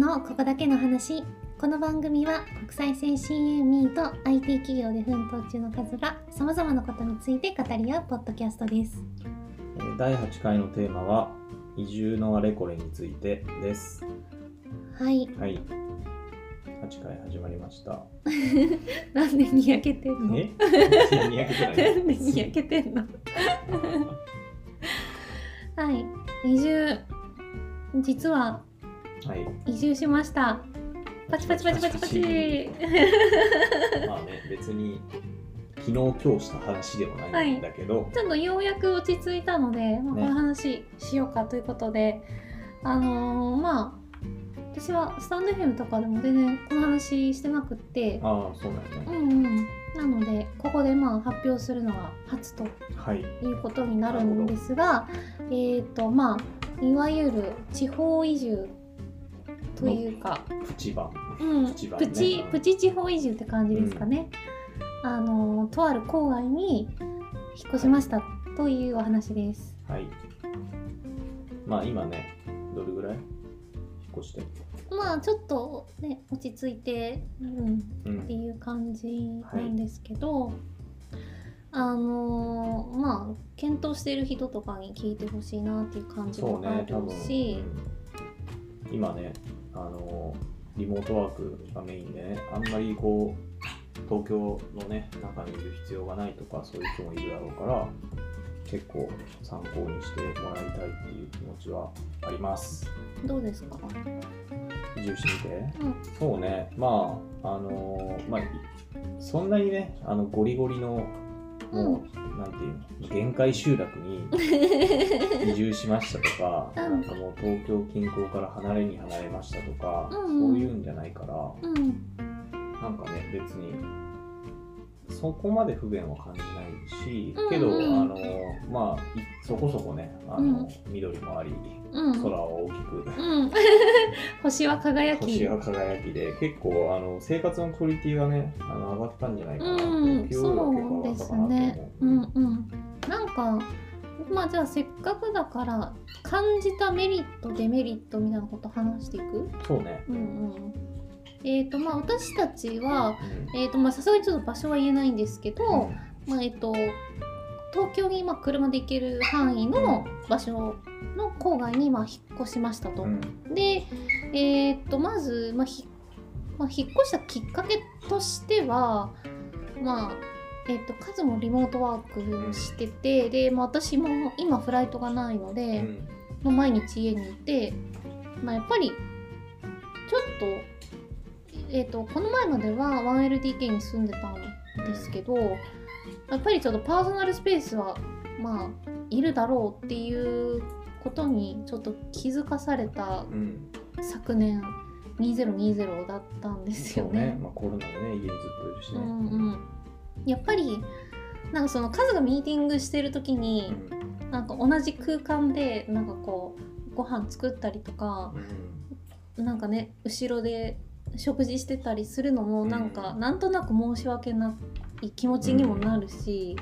のここだけの話この番組は国際線 CME と IT 企業で奮闘中の数がさまざまなことについて語り合うポッドキャストですえー第8回のテーマは移住のあれこれについてです。はいはい。8回始まりました。なんでにやけてんの？え？いやにやけてなでにやけてんの？はい移住実ははい。移住しました。パチパチパチパチパチ。まあね、別に昨日今日した話でもないんだけど、ちょっとようやく落ち着いたので、まあ、こねの話しようかということで、あのーまあ私はスタンド FM とかでも全然この話してなくって。ああ、そうなんね。んうん。なのでここでまあ発表するのが初とはい。いうことになるんですがえっ、とまあいわゆる地方移住というか、プチ版。うん、プチ版ね。プチプチ地方移住って感じですかね、あのとある郊外に引っ越しましたというお話です、はい。まあ今ね、どれぐらい？引っ越して。まあちょっとね落ち着いて、うん、うん。って。いう感じなんですけど、あのまあ検討している人とかに聞いてほしいなっていう感じもある分。し、うん。今ね、あの、リモートワークがメインでね、あんまりこう、東京のね、中にいる必要がないとか、そういう人もいるだろうから、結構参考にしてもらいたいっていう気持ちはあります。どうですか、移住してみて。うんそうね、まあ、あのまあ、いそんなにね、あのゴリゴリの、もう、なんていうの、限界集落に移住しましたとか、うん。なんかもう東京近郊から離れに離れましたとか、うんそういうんじゃないから、うん。なんかね、別に、そこまで不便は感じないし、うんけど、うん。あのまあ、いそこそこね、あの緑もあり、うん。空は大きく、うん、星は輝き。星が輝きで結構あの生活のクオリティがねあの上がったんじゃないかなって、うん、給料が結構そうです上がったかなと思う。ね。うんうん。なんか、まあじゃあせっかくだから感じたメリットデメリットみたいなこと話していく？そうね、うんうん。えっ、とまあ私たちはうん。えっ、とまあさすがにちょっと場所は言えないんですけど、うん。まあえっ、と東京にまあ車で行ける範囲の場所の郊外にまあ引っ越しましたと。うんで、えーっとまず、まあひまあ、引っ越したきっかけとしては、まあえーっと数もリモートワークしてて、で、まあ、私も今フライトがないのうで、んまあ毎日家にいて、まあ、やっぱりちょっと,、えーっとこの前までは 1LDK に住んでたんですけどやっぱりちょっとパーソナルスペースはまあいるだろうっていうことにちょっと気づかされたうん。昨年2020だったんですよね。ね。まあ、コロナでね家にずっといるしうね、んうん、やっぱりなんかその数がミーティングしてる時になんか同じ空間でなんかこうご飯作ったりとかうんなんかね後ろで食事してたりするのもなんかなんとなく申し訳ない気持ちにもなるし、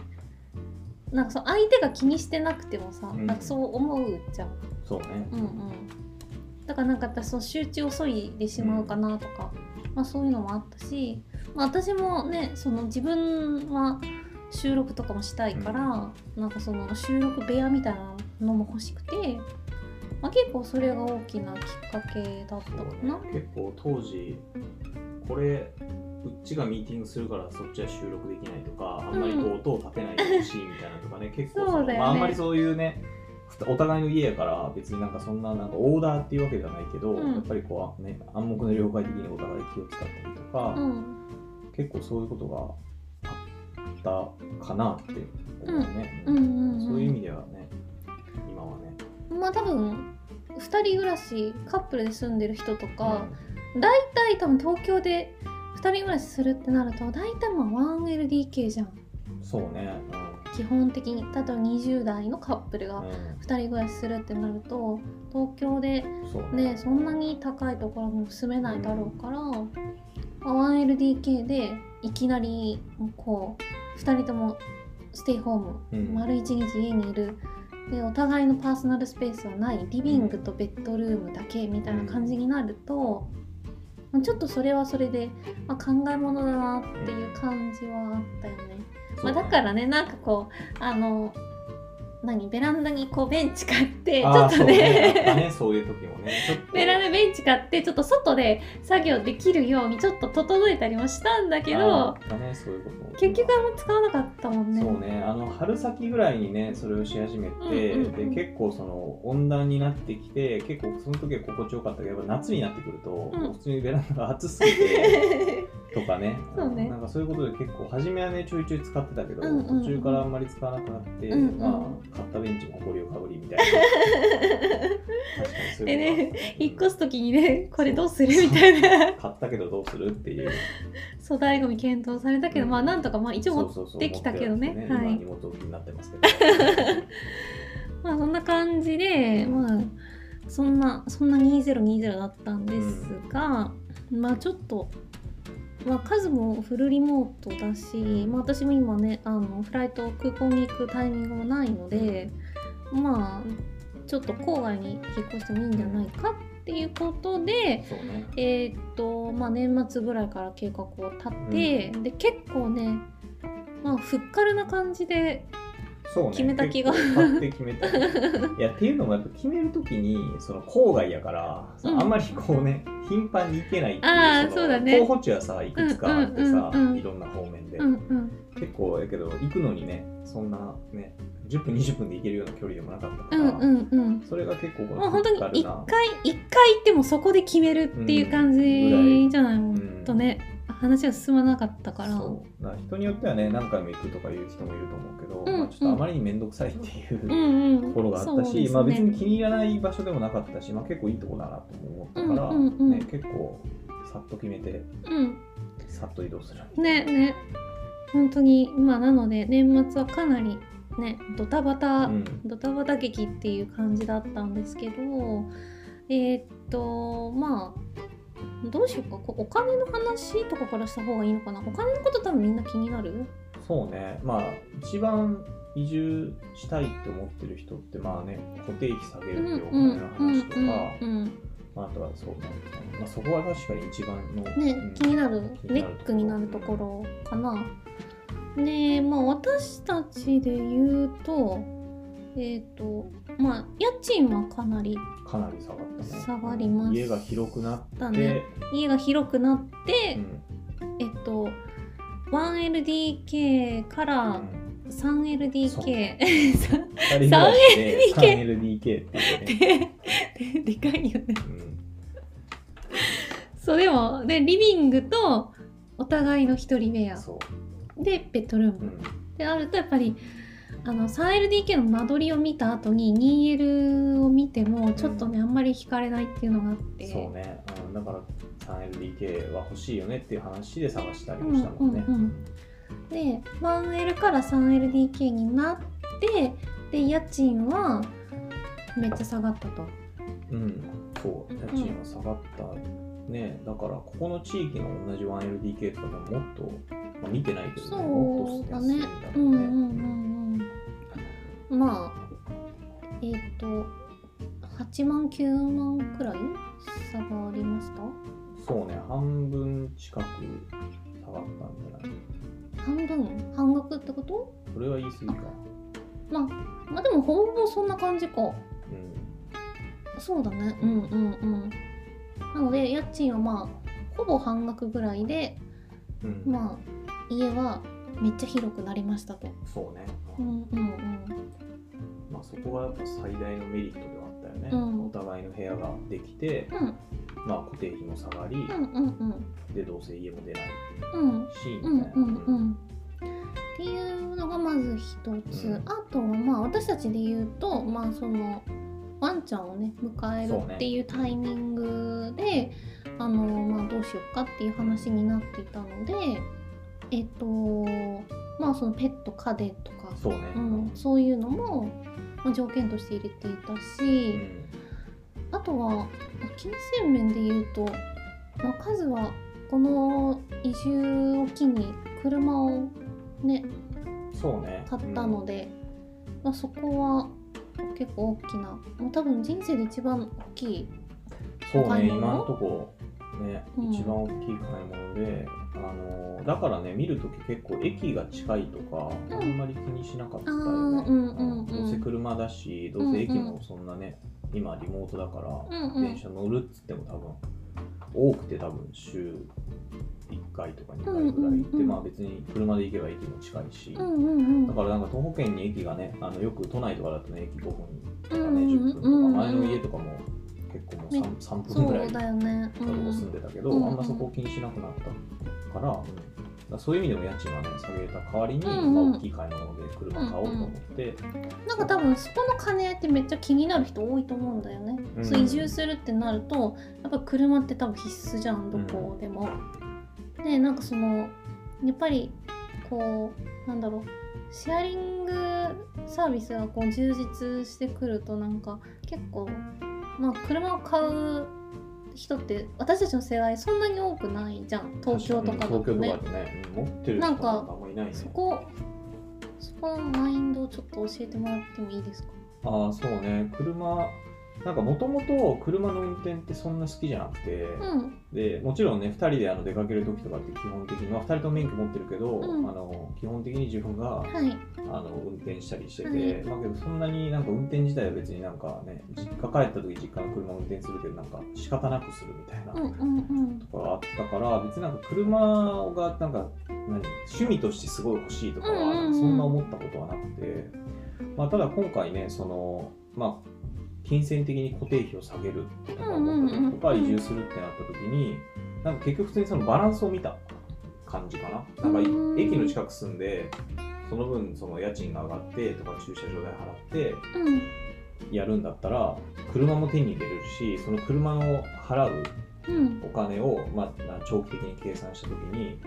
なんかそう相手が気にしてなくてもさ、うん。なんかそう思うじゃん。そうね、うんうん、だからなんか私その集中遅いでしまうかなとか、まあ、そういうのもあったし、まあ、私もねその自分は収録とかもしたいから、なんかその収録部屋みたいなのも欲しくて、まあ、結構それが大きなきっかけだったかな。ね。結構当時これうっちがミーティングするからそっちは収録できないとかあんまりこう音を立てないでほしいみたいなとかね結構そうだよね。まあ、あんまりそういうねお互いの家やから別になんかそんななんかオーダーっていうわけじゃないけど、うん。やっぱりこうね暗黙の了解的にお互い気を使ったりとか、うん結構そういうことがあったかなって思うね、うん。うん。そういう意味ではね今はね。まあ多分2人暮らしカップルで住んでる人とか、う大体多分東京で2人暮らしするってなると大体まあ 1LDK じゃん。んそうね。基本的に例えば20代のカップルがうん、うん2人暮らしするってなると東京でね。ねそんなに高いところにも住めないだろうから、まあ 1LDK でいきなりこう2人ともステイホーム、うん。丸一日家にいる。でお互いのパーソナルスペースはない。リビングとベッドルームだけみたいな感じになると、まあちょっとそれはそれで、まあ、考え物だなっていう感じはあったよね。まあ、だからねなんかこうあの何ベランダにこうベンチ買ってちょっとね。ね。ねそういう時もねベランダベンチ買ってちょっと外で作業できるようにちょっと整えたりもしたんだけあどねそういうこと。も結局あんま使わなかったもんね。そうねあの春先ぐらいにねそれをし始めて、うんうんうん。で結構その温暖になってきて結構その時は心地よかったけどやっぱ夏になってくると、うん。普通にベランダが暑すぎて とかね。そうね。なんかそういうことで結構初めはねちょいちょい使ってたけど、うんうんうん。途中からあんまり使わなくなって、うんうんまあ買ったベンチも埃をかぶりみたいな。確かにそういうことね 引っ越す時にねこれどうするみたいな。買ったけどどうするっていう。粗大ごみ検討されたけど、うん。まあなんとかまあ一応持っそうそうそうできたけどね。はい。今荷物置きになってますけど。まあそんな感じでまあそんなそんな2020だったんですが、まあちょっとまあ数もフルリモートだし、まあ、私も今ねあのフライト空港に行くタイミングもないのでまあちょっと郊外に引っ越してもいいんじゃないかっていうことで、ね。えーっとまあ年末ぐらいから計画を立って、で結構ねまあふっかるな感じでそうね。決めた気が。って決めた。いやっていうのもやっぱ決めるときにその郊外やから、うん。あんまりこうね頻繁に行けないっていうそうだね。候補地はさいくつかあってさ、うんうんうんうん。いろんな方面で、うんうん。結構やけど行くのにねそんなね10分20分で行けるような距離でもなかったから、うんうんうん。それが結構もう本当にフッカル一な回一回行ってもそこで決めるっていう感じじゃないもんとね、話が進まなかったから。そう。だから人によってはね何回も行くとかいう人もいると思うけど、うんまあ、ちょっとあまりに面倒くさいっていう、うんうん。ところがあったし、ね。まあ、別に気に入らない場所でもなかったし、まあ、結構いいところだなと思ったから、うんうんうん。ね、結構さっと決めてうん。さっと移動するねね。本当にまあなので年末はかなりねドタバタ、うん。ドタバタ劇っていう感じだったんですけどえーっとまあどうしようか。こうお金の話とかからした方がいいのかな。お金のこと多分みんな気になる？そうね。まあ一番移住したいって思ってる人ってまあね固定費下げるっていうお金の話とか、まあ、あとはそうね、まあ、そこは確かに一番の、ね、うん。気になる。ネックになるところかな。でまあ私たちで言うとえっ、とまあ家賃はかなりかなり下がったね。下がりました家が広くなって、だね。家が広くなって、うん。えっと 1LDK からうん。3LDK 二人暮らしで 3LDK ってでかいよね。うん。そうでもでリビングとお互いの一人部屋。そうでベッドルーム。うん。であるとやっぱりあの 3LDK の間取りを見た後に 2L を見てもちょっとね、あんまり惹かれないっていうのがあって。そうね、うん、だから 3LDK は欲しいよねっていう話で探したりうんもしたもんね。うんうん。で 1L から 3LDK になってで家賃はめっちゃ下がったと。うん、そう、家賃は下がった。ね、だからここの地域の同じ 1LDK とかでももっと、まあ、見てないけどね、そうだね。うんうんうんうん。まあえっ、と8万9万くらい差がありましたそうね、半分近く下がったんじゃない？半分？半額ってこと？それは言い過ぎか。まあまあでもほぼそんな感じか。うん。そうだね。うんうんうん。なので家賃はまあほぼ半額ぐらいでうん、まあ家はめっちゃ広くなりましたと。そうね。うんうんうん。まあ、そこがやっぱ最大のメリットではあったよね。うん。お互いの部屋ができて、うん。まあ、固定費も下がり、うんうんうん。で、どうせ家も出ないうんし、うん。みたいな。うんうんっていうのがまず一つ、うん。あとはまあ私たちで言うとまあそのワンちゃんをね迎えるっていうタイミングで、あのまあどうしようかっていう話になっていたのでえっとまあそのペット飼でとか、そうね。うん、そういうのも、まあ、条件として入れていたし、うんあとは金銭面で言うと、まあ、数はこの移住を機に車をねそうね。買ったので、まあ、そこは結構大きなもう多分人生で一番大きいそうね今のとこね、うん一番大きい買い物であのだからね見るとき結構駅が近いとか、うん。あんまり気にしなかったよね、うんうんうん。どうせ車だしどうせ駅もそんなね、今リモートだから、うんうん。電車乗るっつっても多分多くて多分週1回とか2回ぐらい行って、うんうんうんまあ別に車で行けば駅も近いし、うんうんうん。だからなんか徒歩圏に駅がねあのよく都内とかだとね駅5分とかね、うんうん10分とか、うんうん前の家とかも結構もう 3, ね3分ぐらいそうだよね、うとこん、住んでたけど、うんあんまそこを気にしなくなったから,、そういう意味でも家賃はね下げた代わりに、うんうん。まあ、大きい買い物で車買おうと思って、なんか多分そこの兼ね合いってめっちゃ気になる人多いと思うんだよね、うん。そう移住するってなるとやっぱ車って多分必須じゃんどこでも、でなんかそのやっぱりこうなんだろう。シェアリングサービスがこう充実してくるとなんか結構まあ車を買う人って私たちの世代そんなに多くないじゃん東京とかだとねとね、うん持ってる人なんかあんまいないね。そこそこのマインドをちょっと教えてもらってもいいですか？ああ、そうね。車、なんかもともと車の運転ってそんな好きじゃなくて、うん。でもちろんね、2人であの出かけるときとかって基本的に、まあ、2人とも免許持ってるけど、うん。あの基本的に自分がはい。あの運転したりしてて、はいまあけどそんなになんか運転自体は別になんかね、実家帰った時実家の車を運転するけど、なんか仕方なくするみたいなとかがあったから、別になんか車がなんか何趣味としてすごい欲しいとかはそんな思ったことはなくて、まあ、ただ今回ね、そのまあ、金銭的に固定費を下げるとか、うんうんうん移住するってなった時に、なんか結局普通にそのバランスを見た感じかな。なんかうん駅の近く住んで、その分その家賃が上がってとか駐車場代払ってうん。やるんだったら車も手に入れるしその車の払ううんお金を、まあ、長期的に計算した時に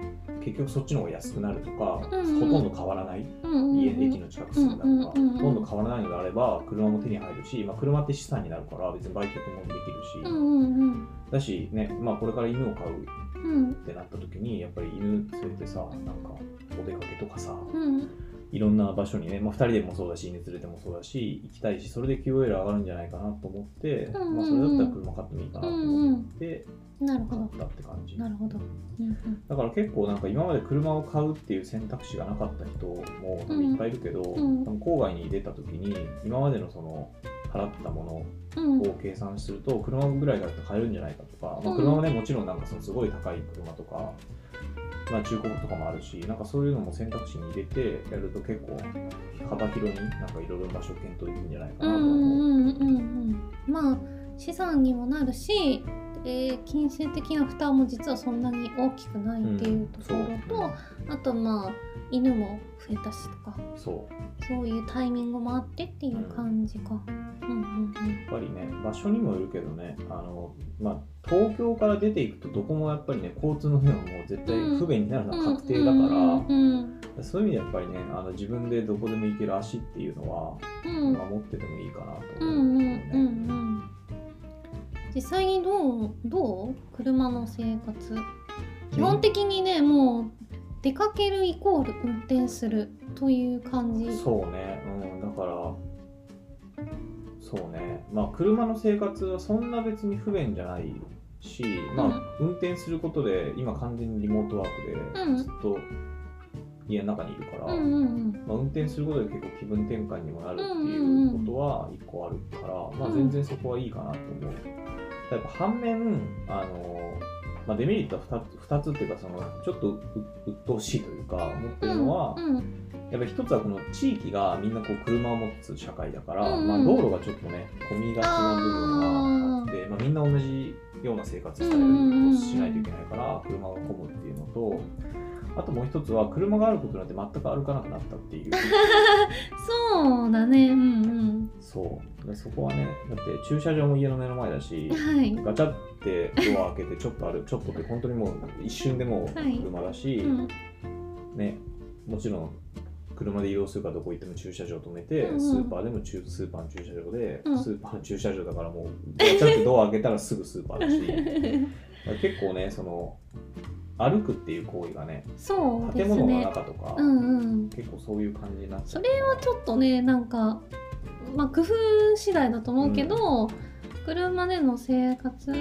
結局そっちの方が安くなるとか、うんうんほとんど変わらない。うん家駅の近く住んだとか、うんうんうんうん。ほとんど変わらないのであれば車も手に入るし、まあ、車って資産になるから別に売却もできるし、うんうんうん。だし、ねまあ、これから犬を飼ううん。ってなった時にやっぱり犬連れてさなんかお出かけとかさうんいろんな場所にね、まあ、2人でもそうだし犬連れてもそうだし行きたいしそれで QOL 上がるんじゃないかなと思って、うんうんうん。まあ、それだったら車買ってもいいかなと思ってなるほど。買ったって感じ。なるほど。うんうん。だから結構なんか今まで車を買うっていう選択肢がなかった人も多分いっぱいいるけど、ん。多分郊外に出た時に今までのその払ったもうん。のを計算すると車ぐらいだと買えるんじゃないかとか、まあ、うん。車もねもちろんなんかそのすごい高い車とか、まあ、中古とかもあるしなんかそういうのも選択肢に入れてやると結構幅広になんかいろいろ場所を検討できるんじゃないかなと思う。うんうんうんうんまあ資産にもなるし、えー金銭的な負担も実はそんなに大きくないっていうところと、あとまあ犬も増えたしとか。そう。そういうタイミングもあってっていう感じか。うんうん。やっぱりね場所にもよるけどねあの、まあ、東京から出ていくとどこもやっぱりね交通の面はもう絶対不便になるのうん。は確定だから、うんうんそういう意味でやっぱりねあの自分でどこでも行ける足っていうのは、うん。まあ、持っててもいいかなとうんうん思うんですよね。うんうん。実際にどうどう？車の生活。基本的にねもう出かけるイコール運転するという感じ。そうね、うん、だからそうね。まあ車の生活はそんな別に不便じゃないし、まあ運転することで今完全にリモートワークうん。でずっと家の中にいるから、うんうんうん。まあ、運転することで結構気分転換にもなるっていうことは一個あるから、まあ、全然そこはいいかなと思う。やっぱ反面あの、まあ、デメリットは 2, 2つっていうかそのちょっとう鬱陶しいというか思ってるのは、うんやっぱ一つはこの地域がみんなこう車を持つ社会だから、うんうん。まあ、道路がちょっとね混みがちな部分があってまあ、みんな同じような生活スタイルをしないといけないから車が混むっていうのとあともう一つは車があることによって全く歩かなくなったっていう。そうだね。うんうん。そう。でそこはねだって駐車場も家の目の前だしはい。ガチャってドア開けてちょっとあるちょっとって本当にもう一瞬でも車だし、うん。ねもちろん車で移動するからどこ行っても駐車場止めて、うんうん。スーパーでも駐スーパーの駐車場で、うん。スーパーの駐車場だからもうガチャってドア開けたらすぐスーパーだし。結構ねその歩くっていう行為がねそうです建物のね中とか、うんうん。結構そういう感じになっちゃそうれはちょっとねなんかまあ工夫次第だと思うけど、車での生活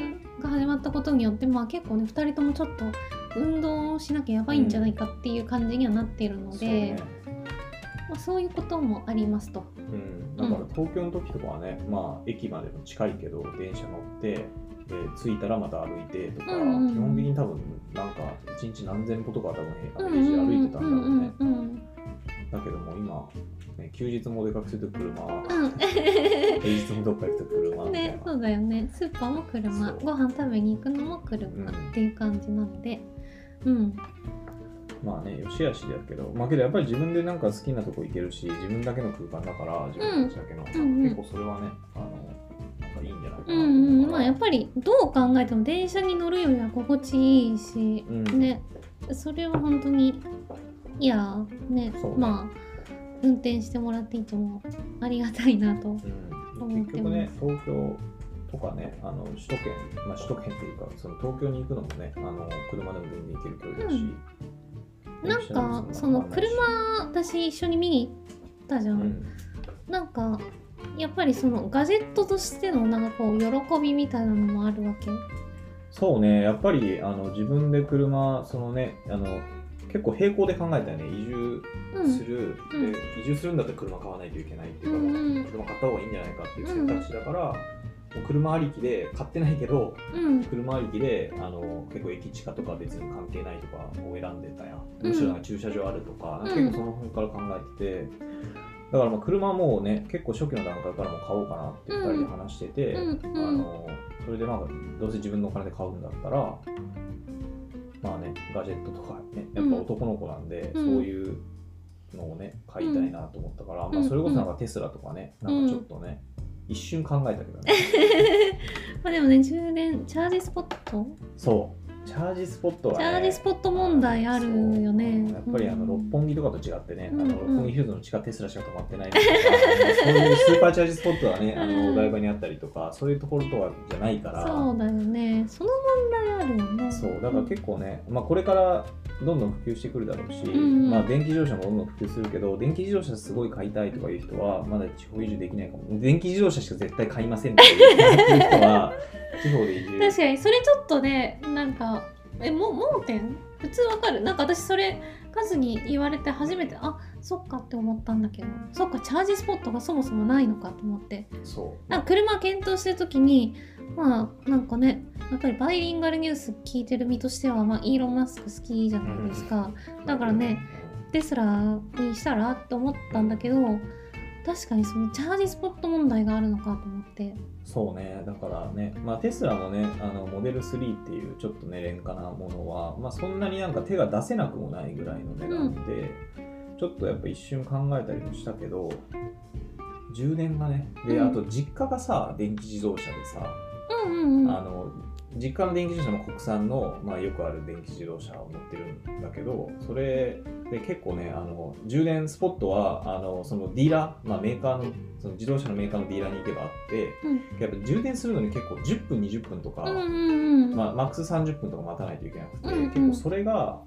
が始まったことによってまあ結構ね2人ともちょっと運動しなきゃやばいんじゃないかっていう感じにはなっているので、そうねまあ、そういうこともありますと。うん、だから東京の時とかはね、まあ駅までも近いけど電車乗ってで着いたらまた歩いてとか、うんうん基本的に多分なんか一日何千歩とかは多分平時歩いてたんだろうね、だけども今、ね、休日もお出かけすると車、うん。平日もどっか行くと車みたいな、ね、そうだよね。スーパーも車。ご飯食べに行くのも車っていう感じなので。うんまあね、よしあしだけど、まあけどやっぱり自分でなんか好きなとこ行けるし、自分だけの空間だから、自分たちだけの、うん。うん結構それはね、あの、なんかいいんじゃないかな。とうん思うん。まあやっぱりどう考えても電車に乗るよりは心地いいし、うん。ね。それは本当にいやね。ね。まあ運転してもらっていてもありがたいなと。うん、思って結局ねま、東京とかね、あの首都圏、まあ、首都圏っていうか、その東京に行くのもね、あの車でも全然行ける距離だし、なんかその車私一緒に見に行ったじゃん、うん、なんかやっぱりそのガジェットとしてのなんかこう喜びみたいなのもあるわけ？そうね、やっぱりあの自分で車、そのね、あの結構並行で考えたよね、移住うんする、うん。で移住するんだったら車買わないといけないっていうか、うんうん。車買った方がいいんじゃないかっていう選択肢だから、もう車ありきで、買ってないけど、うん。車ありきであの結構駅地下とか別に関係ないとかを選んでたやん。うん。むしろなんか駐車場あるとか,、うん。結構その辺から考えてて。だからまあ車もうね結構初期の段階からも買おうかなって2人で話してて、うんうん。あのそれでまあどうせ自分のお金で買うんだったらまあねガジェットとかねやっぱ男の子なんで、うん。そういうのをね買いたいなと思ったから、ん。まあ、それこそなんかテスラとかね、なんかちょっとね一瞬考えたけどね。まあでもね充電チャージスポット？そうチャージスポットは、ね、チャージスポット問題あるよね。やっぱりあのうん。六本木とかと違ってね、うんあの六本木ヒルズの地下テスラしか止まってないとか、そういうスーパーチャージスポットはね、あうん。のお台場にあったりとか、そういうところとはじゃないから、そうだよね。その問題あるよね。そうだから結構ね、まあ、これからどんどん普及してくるだろうし、うん。まあ、電気自動車もどんどん普及するけど、電気自動車すごい買いたいとかいう人は、まだ地方移住できないかも。電気自動車しか絶対買いませんっていう人は、地方で移住。確かに。それちょっとねなんかえも盲点普通わかる？なんか私それカズに言われて初めてあそっかって思ったんだけどそっかチャージスポットがそもそもないのかと思って。そう。なんか車検討してる時にまあなんかねやっぱりバイリンガルニュース聞いてる身としては、まあ、イーロン・マスク好きじゃないですか、だからねテスラにしたら？って思ったんだけど確かにそのチャージスポット問題があるのかと思って。そうね、だからね、まあ、テスラのね、あのモデル3っていうちょっとね、廉価なものは、まあ、そんなになんか手が出せなくもないぐらいの値段で、ちょっとやっぱ一瞬考えたりもしたけど、充電がね、で、うん。あと実家がさ、電気自動車でさ、うんうんうん。あの実家の電気自動車も国産の、まあ、よくある電気自動車を乗ってるんだけどそれで結構ねあの充電スポットはあのそのディーラー、まあ、メーカーのその自動車のメーカーのディーラーに行けばあって、やっぱ充電するのに結構10分20分とか、うんうんうんまあ、マックス30分とか待たないといけなくて、うんうん。結構それが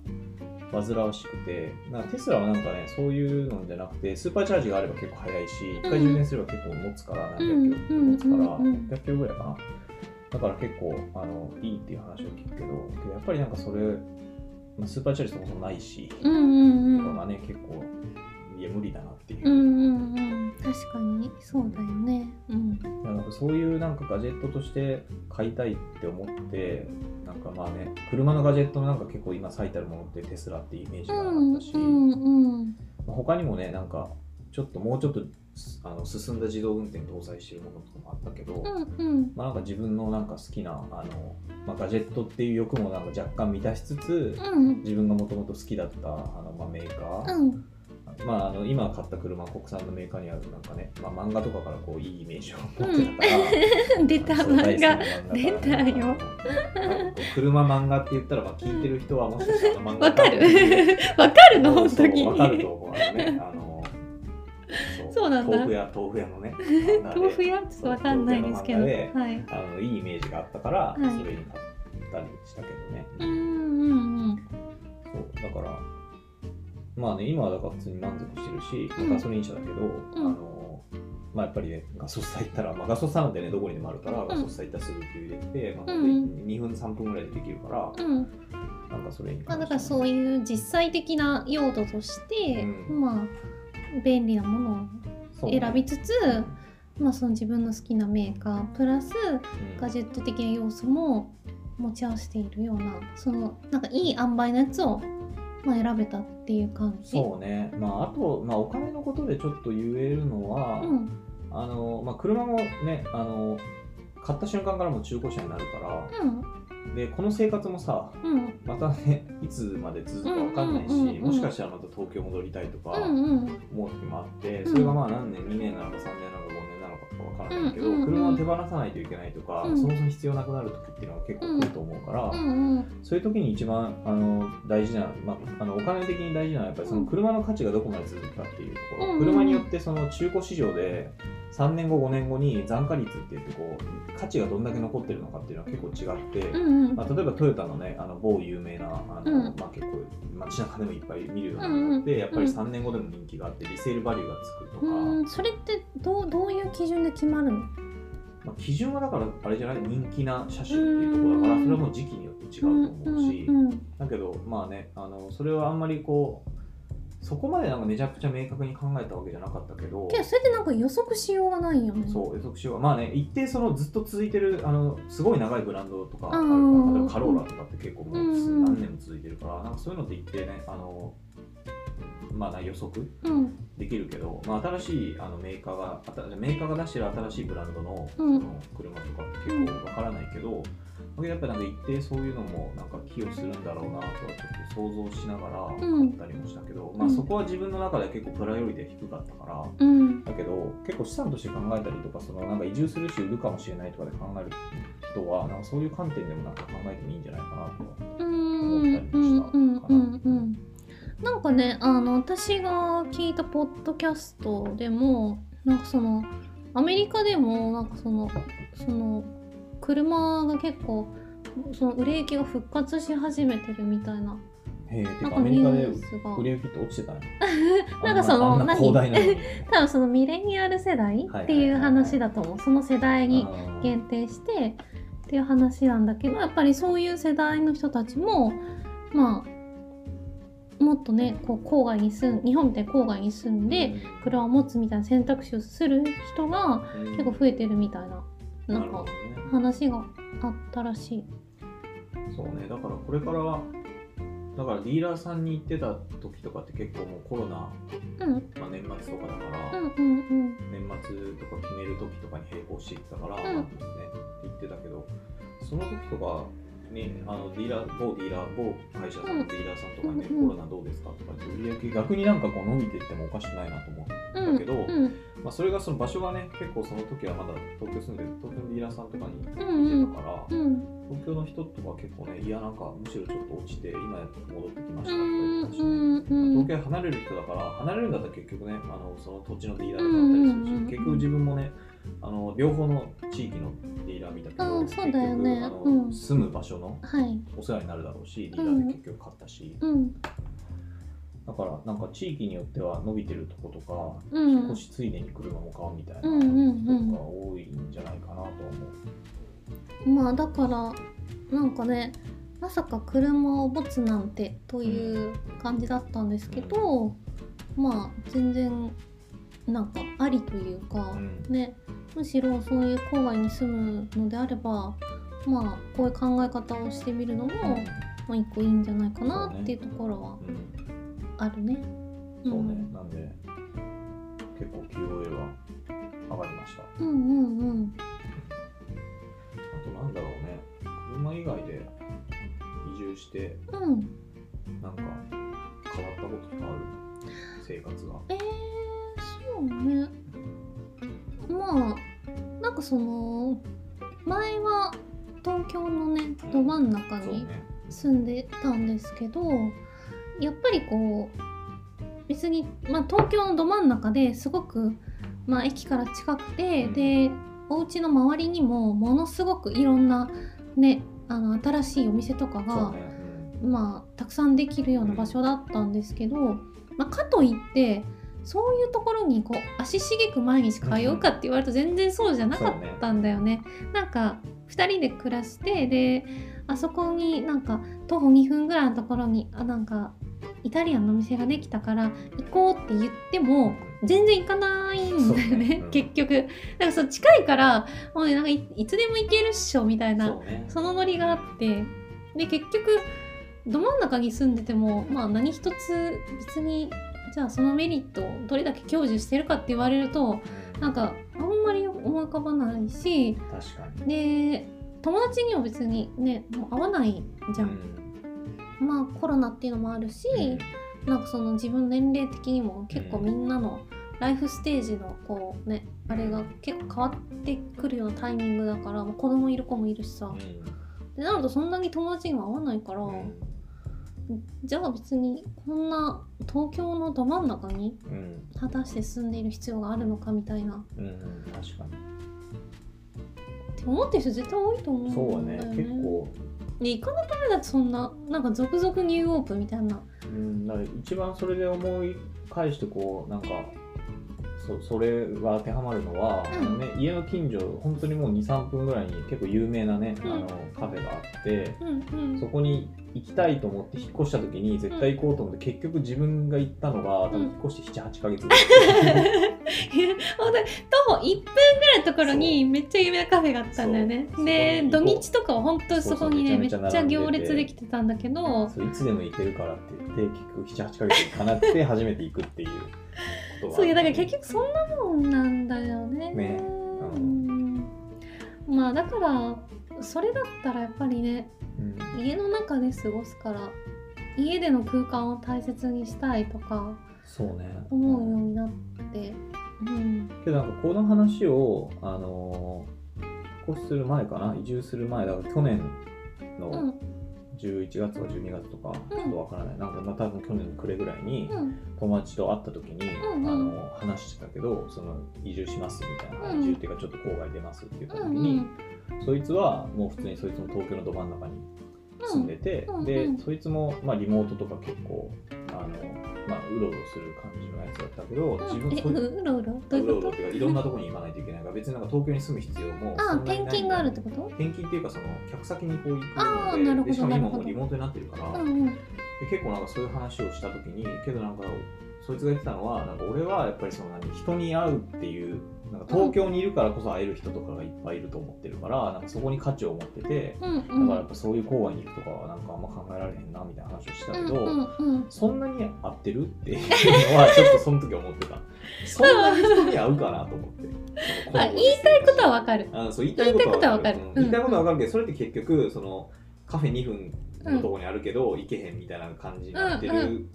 煩わしくてなテスラはなんかねそういうのじゃなくてスーパーチャージがあれば結構早いし1回充電すれば結構持つから何百キロ持つからうんうんうん100キロぐらいかなだから結構あのいいっていう話を聞くけどやっぱりなんかそれ、まあ、スーパーチャージそもそもないし、うんうん。うんとかがね結構いや無理だなっていう、うんうんうん確かに。そうだよね。うん。なんかそういうなんかガジェットとして買いたいって思ってなんかまあね車のガジェットのなんか結構今最たるものってテスラっていうイメージがあったし、うんうん。まあ他にもねなんかちょっともうちょっとあの進んだ自動運転搭載してるものとかもあったけど、うんうん。まあ、なんか自分のなんか好きなあの、まあ、ガジェットっていう欲もなんか若干満たしつつ、うん自分がもともと好きだったあの、まあ、メーカー、うん。まあ、あの今買った車国産のメーカーにあるなんかね、まあ、漫画とかからこういいイメージを持ってたから、出たそう大漫画好きな漫画出たよ。車漫画って言ったら、まあ、聞いてる人はもしかしたら漫画わかる。わかるの？本当に。わかると思うあのね。あのそうなんだ。豆腐屋豆腐屋の ね。豆腐屋ちょっとわかんないですけど。はい。であのいいイメージがあったから、はい。それに買ったりしたけどね、うんうんうん。そうだからまあね今はだから普通に満足してるし、うん。ガソリン車だけど、うん。あのまあ、やっぱりねガソスタ行ったら、まあ、ガソスタなんてねどこにでもあるから、ん。ガソスタ行ったらすぐ給入れて、まあ、うん2分3分ぐらいでできるから、うん。なんかそれにまあ、だからそういう実際的な用途として、うん。まあ便利なものを選びつつ、まあ、その自分の好きなメーカープラスうん。ガジェット的な要素も持ち合わせているようなそのなんかいい塩梅のやつを、まあ、選べたっていう感じ。そうね、まあ、あと、まあ、お金のことでちょっと言えるのは、うん。あのまあ、車もねあの買った瞬間からもう中古車になるからうんでこの生活もさうん。またねいつまで続くか分かんないし、うんうん。うんうんもしかしたらまた東京戻りたいとかうんうん思う時もあって、うんそれがまあ何年2年なのか3年なのか5年なのかとか分からないけど、うんうんうん車を手放さないといけないとか、うん。そもそも必要なくなる時っていうのが結構来ると思うから、うんうんそういう時に一番あの大事な、まあ、あのお金的に大事なのはやっぱりその車の価値がどこまで続くかっていうところ、うんうん。車によってその中古市場で3年後5年後に残価率って言ってこう価値がどんだけ残ってるのかっていうのは結構違って、うんうん。まあ、例えばトヨタのねあの某有名なあの、うん。まあ、結構街中でもいっぱい見るようなものって、やっぱり3年後でも人気があってリセールバリューがつくとか、うんそれってどうどういう基準で決まるの？まあ、基準はだからあれじゃない？人気な車種っていうところだからうん。それはもう時期によって違うと思うし。うんうん。だけどまあねあのそれはあんまりこうそこまでなんかめちゃくちゃ明確に考えたわけじゃなかったけど。けどそれってなんか予測しようがないよね。そう予測しようまあね一定そのずっと続いてるあのすごい長いブランドとかあるからうん。例えばカローラとかって結構もううん。何年も続いてるからなんかそういうのって一定ねあのまあな予測うん。できるけど、まあ、新しいあのメーカーがメーカーが出してる新しいブランドの,、うん。その車とかって結構わからないけど、やっぱりなんか一定そういうのもなんか寄与するんだろうなとはちょっと想像しながらうん。買ったりもしたけど、まあ、そこは自分の中で結構プライオリティ低かったから。うん。だけど結構資産として考えたりとかそのなんか移住するし売るかもしれないとかで考える人はなんかそういう観点でもなんか考えてもいいんじゃないかなとうんうんうんうんうん。なんかねあの私が聞いたポッドキャストでもなんかそのアメリカでもなんかそのその車が結構その売れ行きが復活し始めてるみたいな。へえアメリカで売れ行きって落ちてたの？なんかその何？多分そのミレニアル世代っていう話だと思う。その世代に限定してっていう話なんだけどやっぱりそういう世代の人たちもまあもっとねこう郊外に住ん日本みたいに郊外に住んで車を持つみたいな選択肢をする人がうん。結構増えてるみたいななんるほどね。話があったらしい。そうね。だからこれからだからディーラーさんに行ってた時とかって結構もうコロナ、うん。まあ、年末とかだから、うんうんうん。年末とか決める時とかに並行していったから、うん。まあね、言ってたけどその時とかにあのディーラー某ディーラー某会社さん。のディーラーさんとかにね、うんうん。コロナどうですかとかって売り上げ逆になんかこう伸びていってもおかしくないなと思ううんだけどうんまあ、それがその場所がね結構その時はまだ東京住んでる東京のディーラーさんとかにうん行ってたから、うん東京の人とか結構ねいやなんかむしろちょっと落ちて今やっと戻ってきましたとかうん言ってたし、うんうん東京離れる人だから離れるんだったら結局ねあのその土地のディーラーとかあったりするし、うんうんうん。結局自分もねあの両方の地域のディーラー見たけど、うんそうだよね。うん。住む場所のはい。お世話になるだろうしディーラーで結局買ったし、うん。だからなんか地域によっては伸びてるとことか、うん。引っ越しついでに車も買うみたいなうんうんうん。とか多いんじゃないかなとは思う。まあだからなんかねまさか車を持つなんてという感じだったんですけど、まあ全然なんかありというか、うん。ねむしろそういう郊外に住むのであればまあこういう考え方をしてみるのも、まあ、一個いいんじゃないかなっていうところはうん。あるね。そうね、うんなんで結構 QOL は上がりました。うんうんうん。あとなんだろうね、車以外で移住してうん。なんか変わったこととかある？生活が。えー、そうねまあなんかその前は東京のねど真ん中に。住んでたんですけどやっぱりこう別に、まあ、東京のど真ん中ですごく、まあ、駅から近くて、うんでお家の周りにもものすごくいろんなねあの新しいお店とかが、ね。まあ、たくさんできるような場所だったんですけど、まあ、かといってそういうところにこう足しげく毎日通うかって言われると全然そうじゃなかったんだよね。なんか2人で暮らしてであそこになんか徒歩2分ぐらいのところにあなんかイタリアンの店ができたから行こうって言っても全然行かないんだよね。ね。うん。結局。だからそう近いからもうねなんかいいつでも行けるっしょみたいなそそのノリがあって。で結局ど真ん中に住んでてもまあ何一つ別にじゃあそのメリットをどれだけ享受してるかって言われるとなんかあんまり思い浮かばないしで友達にも別にねもう会わないじゃん、まあコロナっていうのもあるし、なんかその自分年齢的にも結構みんなのライフステージのこうねあれが結構変わってくるようなタイミングだから、まあ子供いる子もいるしさ。うん。でなるとそんなに友達にも会わないから、うんじゃあ別にこんな東京のど真ん中にうん。果たして住んでいる必要があるのかみたいな。っうんうん確かに。て思ってる人絶対多いと思うんだよそうはね。結構。で行かなためだとそんななんか続々ニューオープンみたいな。うん、だ一番それで思い返してこうなんかそそれが当てはまるのは、うん。あのね、家の近所本当にもう23分ぐらいに結構有名なね、うん。あのカフェがあってうんうん。そこに行きたいと思って引っ越した時に絶対行こうと思って、結局自分が行ったのが多分引っ越して78ヶ月ぐらい本当に徒歩1分ぐらいのところにめっちゃ有名なカフェがあったんだよね。で土日とかは本当にそこにねめっちゃ行列できてたんだけど。いつでも行けるからって言って結局78ヶ月かなって初めて行くっていうことがそういやだから結局そんなもんなんだよね。ね。ううん。まあだからそれだったらやっぱりねうん。家の中で過ごすから家での空間を大切にしたいとかそうね。思うようになって。うん。けどなんかこの話を、あのー引っ越しする前かな？移住する前だから去年うのん11月とか12月とか、うんちょっとわからない。なんかまあ多分去年の暮れぐらいにうん。友達と会った時に、あの話してたけどその移住しますみたいな、うん。移住っていうかちょっと郊外出ますって言ったうん時に、そいつはもう普通にそいつも東京のど真ん中に住んでて、でうんそいつも、まあ、リモートとか結構あの、まあ、うろうろする感じのやつだったけど、自分えそういうろうろ？どういううろうろっていうかいろんなところに行かないといけないから別になんか東京に住む必要もあそんなにない転勤があるってこと転勤っていうかその客先にこう行く。あーなるほどのででしかもなるほど。今もうリモートになってるから、うんうん。で結構なんかそういう話をした時にけどなんかそいつが言ってたのはなんか俺はやっぱりその何人に会うっていうなんか東京にいるからこそ会える人とかがいっぱいいると思ってるから、なんかそこに価値を持っててうんだからやっぱそういう郊外に行くとかはなんかあんま考えられへんなみたいな話をしてたけど、うんうんうん。そんなに会ってるっていうのはちょっとその時思ってた。そんなに人に会うかなと思って。あ言いたいことはわかる。あそう言いたいことはわかる。言いたいことはわかる。うん。言いたいことはわかるけどそれって結局そのカフェ2分のとこにあるけど、行けへんみたいな感じになってる、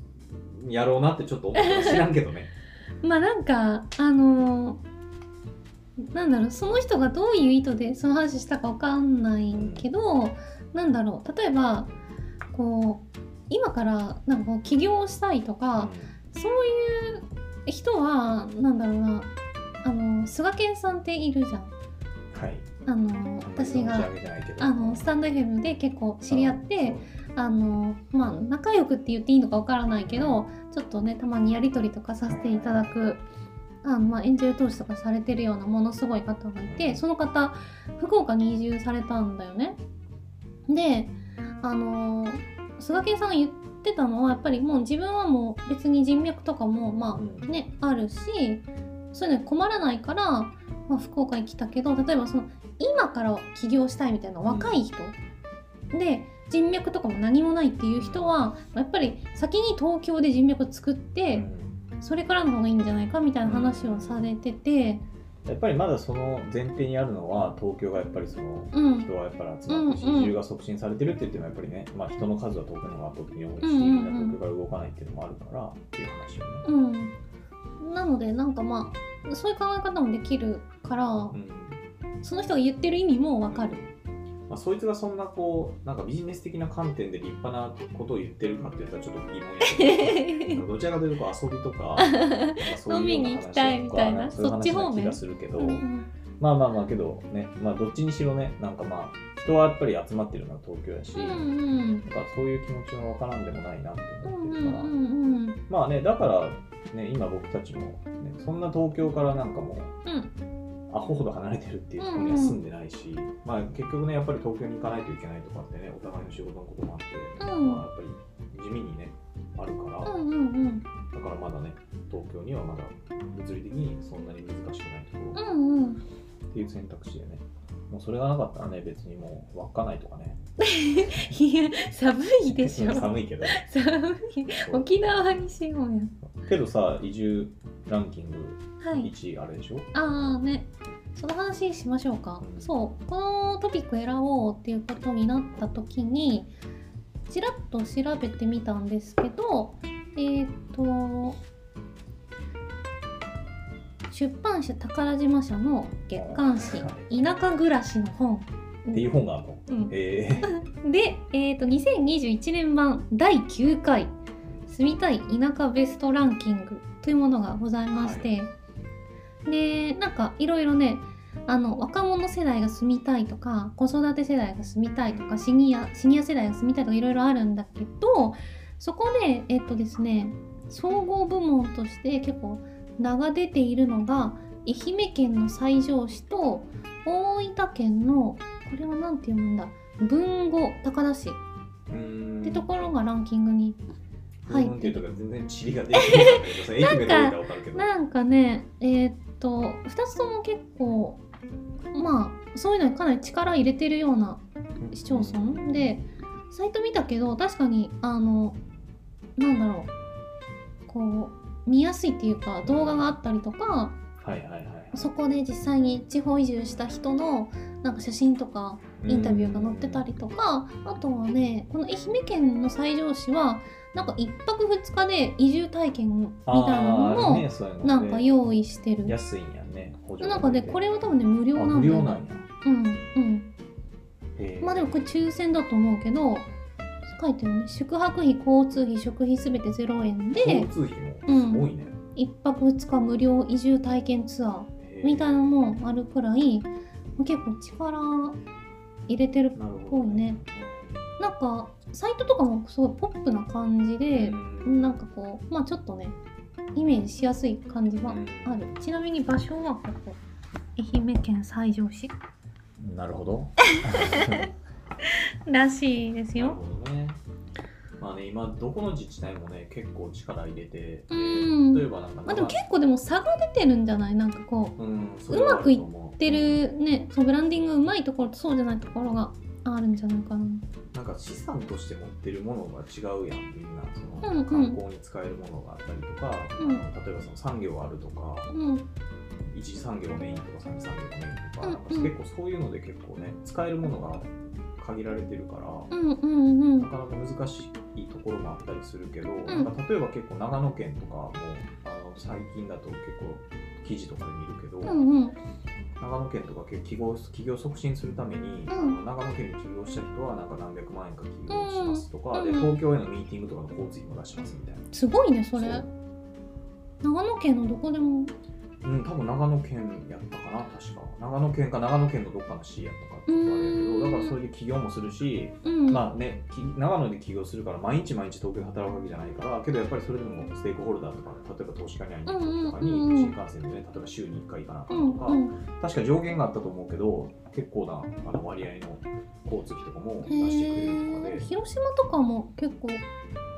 やろうなってちょっと思ってた知らんけどね。まあなんかあのーなんだろうその人がどういう意図でその話したかわかんないけど、なんだろう例えばこう今からなんかこう起業したいとか、そういう人はなんだろうなあの菅健さんっているじゃん。はい。あの私があのスタンド FM で結構知り合ってああのまあ仲良くって言っていいのかわからないけどちょっとねたまにやり取りとかさせていただくあの、まあ、エンジェル投資とかされてるようなものすごい方がいてその方福岡に移住されたんだよね。であの菅健さんが言ってたのはやっぱりもう自分はもう別に人脈とかもまあうん。ねあるしそういうのに困らないから、まあ、福岡に来たけど例えばその今から起業したいみたいな若い人、で人脈とかも何もないっていう人はやっぱり先に東京で人脈を作って、それからの方がいいんじゃないかみたいな話をされてて、やっぱりまだその前提にあるのは東京がやっぱりそのうん、人はやっぱり集まって移住が促進されてるって言ってもやっぱりね、まあ、人の数は東京の方が圧倒的に多いし、みんな東京から動かないっていうのもあるからっていう話をね。うん、なのでなんかまあそういう考え方もできるからうん。その人が言ってる意味もわかる。まあ、そいつがそんなこうなんかビジネス的な観点で立派なことを言ってるかって言ったらちょっと疑問やけど どちらかというと遊びとか 飲みに行きたいみたいな。そっち方面話な気がするけど、うんうん。まあまあまあけどね、まあ、どっちにしろねなんかまあ人はやっぱり集まってるのは東京やし、うんなん。かそういう気持ちもわからんでもないなってうん思ってるから、うんうん。まあねだからね、今僕たちも、ね、そんな東京からなんかもう、うんアホほど離れてるっていうところには住んでないし、まあ結局ね、やっぱり東京に行かないといけないとかってね、お互いの仕事のこともあって、うん。まあやっぱり地味にね、あるから、うんうんうん。だからまだね、東京にはまだ物理的にそんなに難しくないところ。うんうん。っていう選択肢でね、もうそれがなかったらね、別にもう稚内とかね、いや寒いでしょ。寒いけど、寒い。沖縄にしようよ。けどさ、移住ランキングはい。1位あれでしょ、ああね。その話しましょうか、うん。そう。このトピック選ぼうっていうことになった時にちらっと調べてみたんですけどえっ、と出版社宝島社の月刊誌「田舎暮らし」の本。っていう本があるの？うん。え で、えー、と2021年版第9回住みたい田舎ベストランキングというものがございまして、でなんかいろいろねあの若者世代が住みたいとか子育て世代が住みたいとかシニアシニア世代が住みたいとかいろいろあるんだけどそこでえっ、とですね総合部門として結構名が出ているのが愛媛県の西条市と大分県のこれは何て読むんだ文後高田市ってところがランキングに入うんってとか全然がんだけどかるけど。なんかねえーっと2つとも結構まあそういうのにかなり力入れてるような市町村でサイト見たけど確かにあのなんだろうこう見やすいっていうか動画があったりとかはいはいはい。そこで実際に地方移住した人のなんか写真とかインタビューが載ってたりとかあとはねこの愛媛県の西条市はなんか1泊2日で移住体験みたいなのもなんか用意してる。安いんやね。なんかねこれは多分ね無料あなんだよ無料なんや。うんうん。まあでもこれ抽選だと思うけど書いてるね。宿泊費交通費食費すべて0円で交通費もすごいね。1泊2日無料移住体験ツアーみたいなのもあるくらい結構力入れてるっぽいね。なんかサイトとかもすごいポップな感じでうん。なんかこうまあちょっとねイメージしやすい感じはある。ちなみに場所はここ。愛媛県西条市。なるほど。らしいですよ。ね。まあね、今どこの自治体もね、結構力入れて、うん。例えばなんか、まあでも結構でも差が出てるんじゃない？なんかこううん、う。まくいっってるねそうブランディングうまいところとそうじゃないところがあるんじゃないかななんか資産として持ってるものが違うやん。みんなそうんうん。の観光に使えるものがあったりとか、うん。あの例えばその産業あるとかうん。一次産業メインとか三次産業メインとか,、うんなん。か結構そういうので結構ね使えるものが限られてるから、うんうんうん。なかなか難しいところもあったりするけど、ん。なんか例えば結構長野県とかもあの最近だと結構記事とかで見るけど、うんうん長野県とか企業企業促進するために、ん。あの長野県に起業した人はなんか何百万円か起業しますとか、うん。で東京へのミーティングとかの交通費も出しますみたいな。すごいねそれ。長野県のどこでもうん、多分長野県やったかな、確か。長野県か長野県のどっかの市やったかって言われるけど、うん。だからそれで起業もするし、うん。まあね、き長野で起業するから毎日毎日東京で働くわけじゃないから、けどやっぱりそれでもステークホルダーとか、例えば投資家に会いに行くとかに、うんうんうんうん。新幹線でね、例えば週に1回行かなあかうんんとか、うん確か上限があったと思うけど、結構なあの割合の交通費とかも出してくれるとかで、広島とかも結構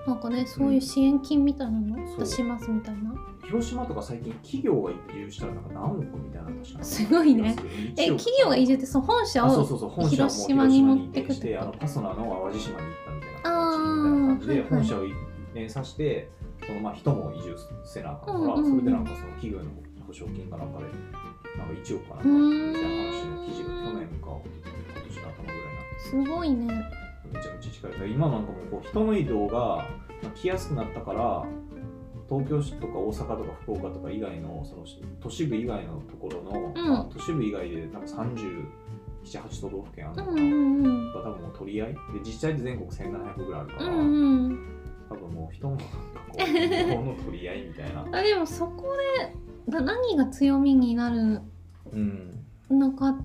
なんかねそういう支援金みたいなの出しますみたいな。広島とか最近企業が移住したらなんか何億みたいな確か。すごいね。え1億企業が移住ってその本社を広島に持ってく広島に移転してあのパソナの淡路島に行った。みたいな形みたいな感じで本社を移転させてそのまあ人も移住せなあかんから、それでなんかその企業の保証金かなんかでなんか1億かなんかうみたいな話の記事が去年か今年の頭ぐらいになって。すごいねめちゃめちゃ近い。だから今なんかもうこう人の移動がまあ来やすくなったから、東京市とか大阪とか福岡とか以外のその都市部以外のところの、うんまあ、都市部以外でなんか37、8都道府県あるのかな。うんうんうん多分もう取り合いで実際で全国1700ぐらいあるから、うんうん多分もう人もなんかこう移動の取り合いみたいな。あでもそこでな何が強みになるうん。のか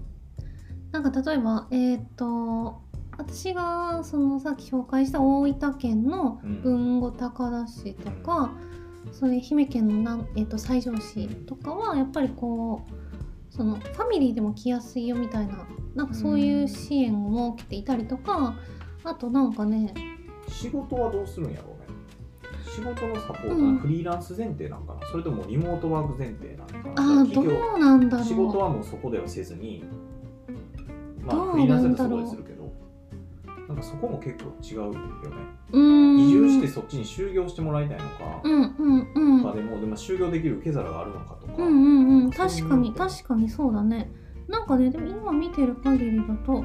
なんか例えばえっ、と私がそのさっき紹介した大分県のうん。豊後高田市とか、そういう愛媛県のなん、えっと西条市とかはやっぱりこうそのファミリーでも来やすいよみたいななんかそういう支援を設けていたりとか、あとなんかね仕事はどうするんやろうね。仕事のサポートはうん。フリーランス前提なんかな、それともリモートワーク前提なのかあなーどうなんだろう。仕事はもうそこではせずにまあどうフリーランスだとそなんだろうこでするけどなんかそこも結構違うよね。移住してそっちに就業してもらいたいのか、うんうんうん。とかでもでも就業できる受け皿があるのかとか、うんうんうん。そういう。確かに確かにそうだね。なんかねでも今見てる限りだと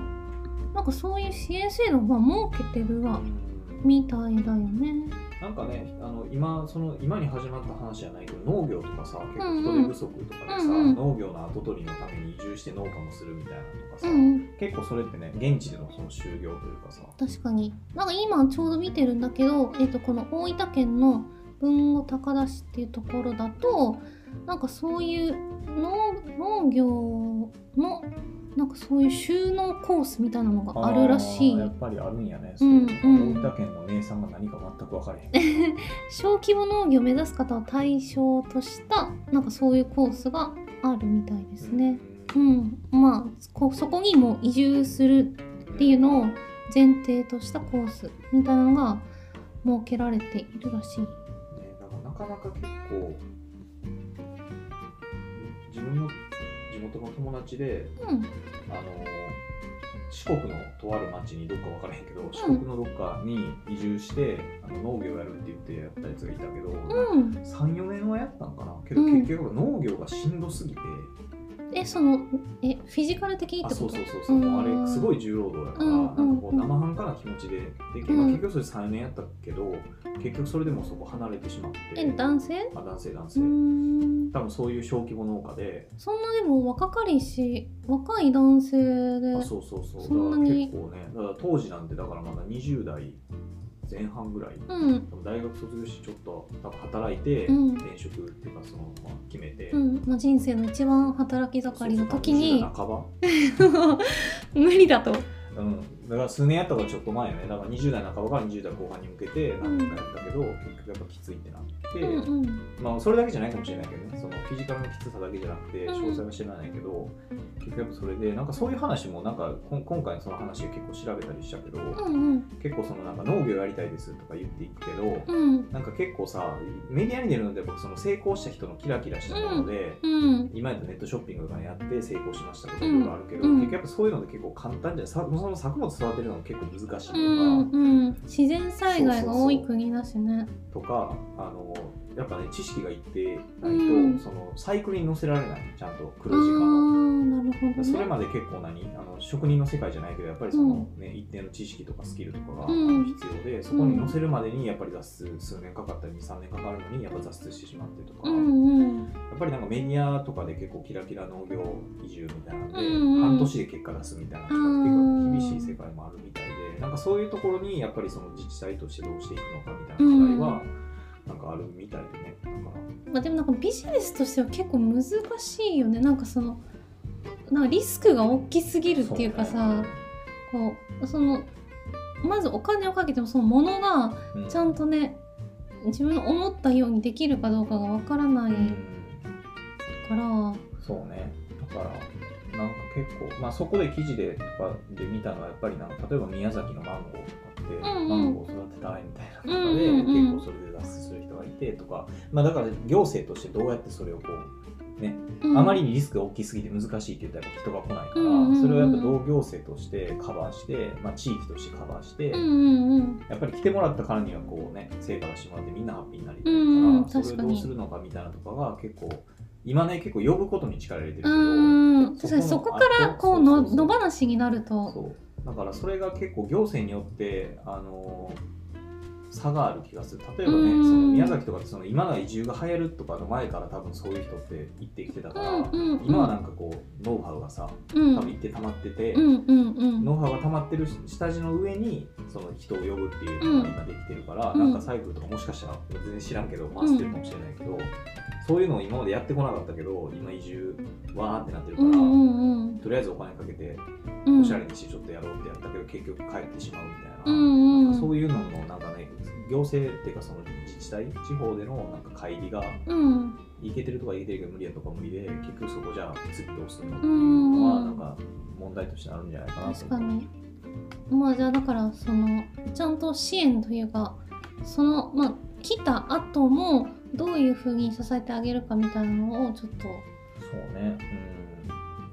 なんかそういう支援制度は設けてるわ。うん。みたいだよねなんかねあの今その今に始まった話じゃないけど農業とかさ結構人手不足とかでさ、うんうん。農業の後取りのために移住して農家もするみたいなのとかさ、うん結構それってね現地でのその就業というかさ。確かに。なんか今ちょうど見てるんだけど、えっとこの大分県の豊後高田市っていうところだとなんかそういう農農業のなんかそういう収納コースみたいなのがあるらしいやっぱりあるんやね、うんそううん。大分県の名産が何か全く分からへん。小規模農業を目指す方を対象としたなんかそういうコースがあるみたいですね。うん、まあこそこにもう移住するっていうのを前提としたコースみたいなのが設けられているらしい。ね、だからなかなか結構自分の地元の友達でうん、あの四国のとある町にどっか分からへんけど、四国のどっかに移住してあの農業やるって言ってやったやつがいたけど、うん、34年はやったんかな？けどうん。結局農業がしんどすぎて、えそのえフィジカル的にっあてこと？そうそうそうそう、うん。あれすごい重労働やから、うんなんかこううん生半可な気持ちでで、うん。まあ結局それ3年やったけど結局それでもそこ離れてしまってえ男性？あ男性男う性、多分そういう小規模農家で。そんなでも若かりし若い男性であそうそうそう。そんなに結構ねだから当時なんてだからまだ20代前半ぐらい、うん。大学卒業してちょっと多分働いて、うん。転職っていうかその、まあ、決めて、うん。まあ、人生の一番働き盛りの時に。そうそう20代半ば？無理だと。うん、だから数年やったからちょっと前よね。だから20代半ばから20代後半に向けて何とかやったけど、結局やっぱきついってなって、うんうん。まあそれだけじゃないかもしれないけどねそのフィジカルのきつさだけじゃなくてうん。詳細は知らないけど、結局やっぱそれでなんかそういう話もなんかこん今回のその話結構調べたりしたけど、うんうん。結構そのなんか農業やりたいですとか言っていくけど、うん。なんか結構さメディアに出るので僕その成功した人のキラキラしたもので、うん。今やったらネットショッピングとかやって成功しましたとかうんいろいろあるけど、うん。結局やっぱそういうので結構簡単じゃないさその作物育てるのも結構難しいとか、うんうん、自然災害が多い国だしね。とかあのやっぱね知識がいってないと、うん。そのサイクルに乗せられないちゃんとあ黒字化の。ーなるほどね。それまで結構何あの職人の世界じゃないけどやっぱりその、ね一定の知識とかスキルとかがうん。必要で、そこに乗せるまでにやっぱり脱出数年かかったり23年かかるのにやっぱ脱出してしまってとか、うやんうん。っぱりなんかメディアとかで結構キラキラ農業移住みたいなんで、うんうん。半年で結果出すみたいなのが結構厳しい世界もあるみたいでなんかそういうところにやっぱりその自治体としてどうしていくのかみたいな課題は、なんかあるみたいでね。だからまあ、でもなんかビジネスとしては結構難しいよね。なんかそのなんかリスクが大きすぎるっていうかさ、こうそのまずお金をかけてもそのものがうん。ちゃんとね自分の思ったようにできるかどうかがわからないうん。から。そうね。だからなんか結構まあそこで記事でとかで見たのはやっぱりなんか例えば宮崎のマンゴーとかって、うんうん。マンゴーを育てたいみたいなとかで、うんうんうん。結構それで脱出する人がいてとかまあだから行政としてどうやってそれをこうねうん。あまりにリスクが大きすぎて難しいって言ったら人が来ないから、うんうんうんそれをやっぱ同行政としてカバーして、まあ、地域としてカバーして、うんうんうん。やっぱり来てもらったからにはこうね成果出してもらってみんなハッピーになりたいから、うんうんそれをどうするのかみたいなとかが結構今ね結構呼ぶことに力入れてるけど、うん確かにそこからこうの野放しになるとだからそれが結構行政によってあの差がある気がする。例えばね、うん。その宮崎とかってその今が移住が流行るとかの前から多分そういう人って行ってきてたから、今はなんかこうノウハウがさうん。多分行って溜まってて、ノウハウが溜まってる下地の上にその人を呼ぶっていうのが今できてるから、うん。なんかサイクルとかもしかしたら全然知らん。けど回してるかもしれないけど、そういうのを今までやってこなかったけど今移住わーってなってるから、とりあえずお金かけてうん。おしゃれにしてちょっとやろうってやったけど、結局帰ってしまうみたいな、そういうののなんかね行政っていうかその自治体地方でのなんか乖離がうん。いけてるとかいけてるけど無理やとか無理で結局そこじゃあ次どうするのってういうんのはうん。なんか問題としてあるんじゃないかなと。確かに。まあじゃあだからそのちゃんと支援というかそのまあ来た後もどういうふうに支えてあげるかみたいなのをちょっとそうね、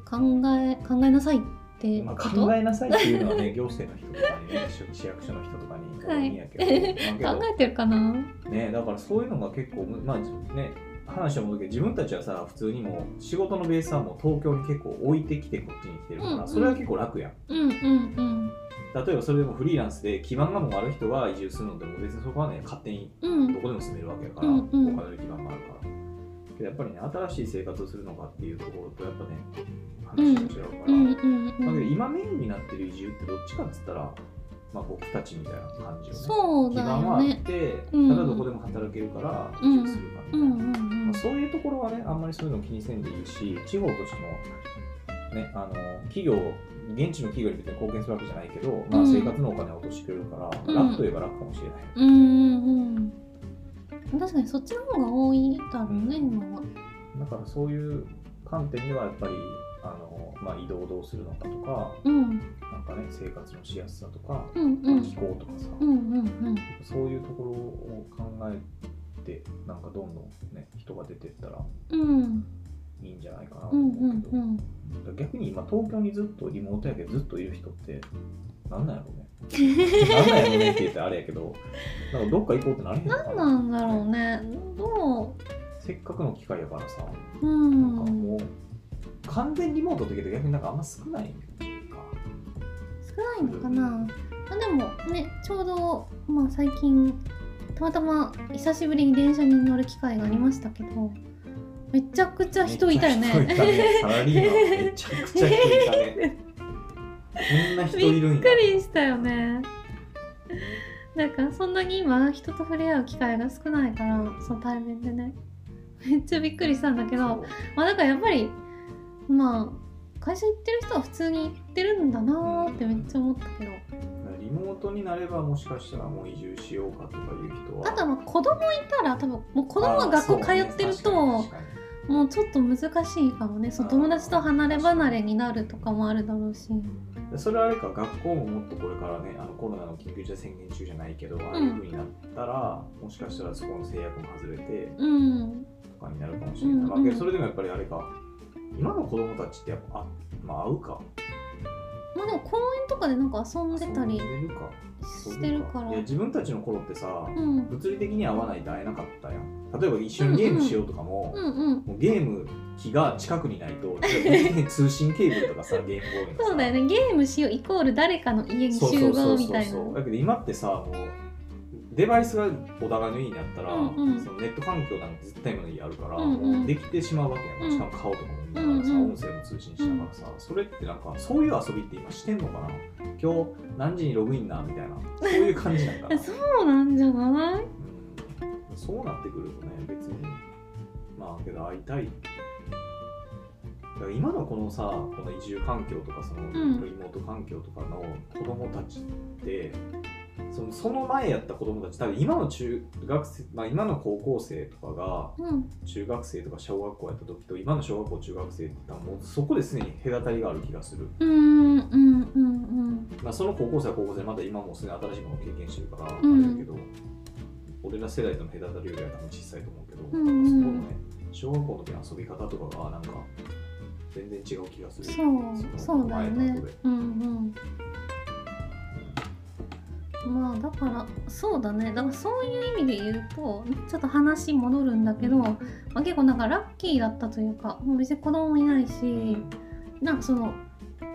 考え考えなさいってうんまあ、考えなさいっていうのはね 行政の人とかにね市市役所の人とかにやけど、考えてるかな？ね、だからそういうのが結構、まあね、話を戻るけど自分たちはさ普通にもう仕事のベースはもう東京に結構置いてきてこっちに来てるから、うんうん。それは結構楽やん。うんうんうん。例えばそれでもフリーランスで基盤がもうある人が移住するのでも別にそこはね勝手にうん。どこでも住めるわけだから、うんうん。お金の基盤があるからけどやっぱりね新しい生活をするのかっていうところとやっぱね話が違うから、うんうんだけどうん今メインになってる移住ってどっちかっつったら、まあ、僕たちみたいな感じよね。そうだ基盤はあって、うん。ただどこでも働けるから移住するかみたいな、まあ、そういうところはね、あんまりそういうの気にせんでいいし、地方としても、ね、あの企業、現地の企業に別に貢献するわけじゃないけど、まあ、うん。生活のお金を落としてくれるから、うん。楽といえば楽かもしれない。うんうんうん確かにそっちの方が多いだろうね、うん今は。だからそういう観点ではやっぱり、あのまあ、移動をどうするのかとか、うん。なんかね、生活のしやすさとか、うんうん。まあ気候とかさ、うんうんうん。そういうところを考えて、なんかどんどんね、人が出てったらうん。いいんじゃないかなとうんう思うけど、んうん。逆に今東京にずっとリモートやけどずっといる人ってなんなんやろうねなんなんやろうねって言ってあれやけどなんかどっか行こうってなれへんのか何ななんだろうね。どせっかくの機会やからさううなんかんもう完全リモートって言うけど逆になんかあんま少ないか。少ないのかな、まあ、でもねちょうど、まあ、最近たまたま久しぶりに電車に乗る機会がありましたけどめちゃくちゃ人いたよめっちゃ人いたね。ね。サラリーマンめちゃくちゃ人いたね こんな人いるんやびっくりしたよね。なんかそんなに今人と触れ合う機会が少ないからその対面でね。めっちゃびっくりしたんだけどまあだからやっぱりまあ会社行ってる人は普通に行ってるんだなーってめっちゃ思ったけど。リモートになればもしかしたらもう移住しようかとかいう人は。あとはまあ子供いたら多分もう子供が学校通ってると、あーそうね確かに確かに。もうちょっと難しいかもね。そう友達と離れ離れになるとかもあるだろうし。でそれはあれか学校ももっとこれからねあのコロナの緊急事態宣言中じゃないけど、ああいうふうになったらもしかしたらそこの制約も外れてうん。とかになるかもしれない、うんまあけどそれでもやっぱりあれか。今の子供たちってやっぱあまあ合うか。まあでも公園とかでなんか遊んでたりしてるから。いや自分たちの頃ってさ、うん。物理的に合わないと会えなかったやん例えば一緒にゲームしようとかも,、うんうん。もうゲーム機が近くにないと 通信ケーブルとかさゲームボーイそうだよね。ゲームしようイコール誰かの家に集そうそうそう合みたいなそう。だけど今ってさもうデバイスがお互いの家にあったら、うんうん。そのネット環境なんて絶対今の家あるから、うんうん。できてしまうわけやん、うん。しかも顔とかも見ながらさ、うんうん音声も通信しながらさ、それってなんかそういう遊びって今してんのかな？今日何時にログインなみたいな。そういう感じなんかな。そうなんじゃない？うんそうなってくるとね別に。まあけど会いたい。だから今のこのさこの移住環境とかそのん。リモート環境とかの子供たちって、そのその前やった子供たち多分今の中学生、まあ、今の高校生とかがうん。中学生とか小学校やった時と今の小学校中学生ってもうそこですでに隔たりがある気がする、うんうんうんうん。まあ、その高校生は高校生でまだ今もすでに新しいものを経験してるからあうん。れだけど、俺ら世代との隔たりよりは多分小さいと思うけど、うんうん。そこのね小学校の時の遊び方とかがなんか全然違う気がする。そうそうだよね。うんうん。まあだからそうだね。だからそういう意味で言うとちょっと話戻るんだけど、まあ、結構なんかラッキーだったというかもう別に子供もいないしなんかその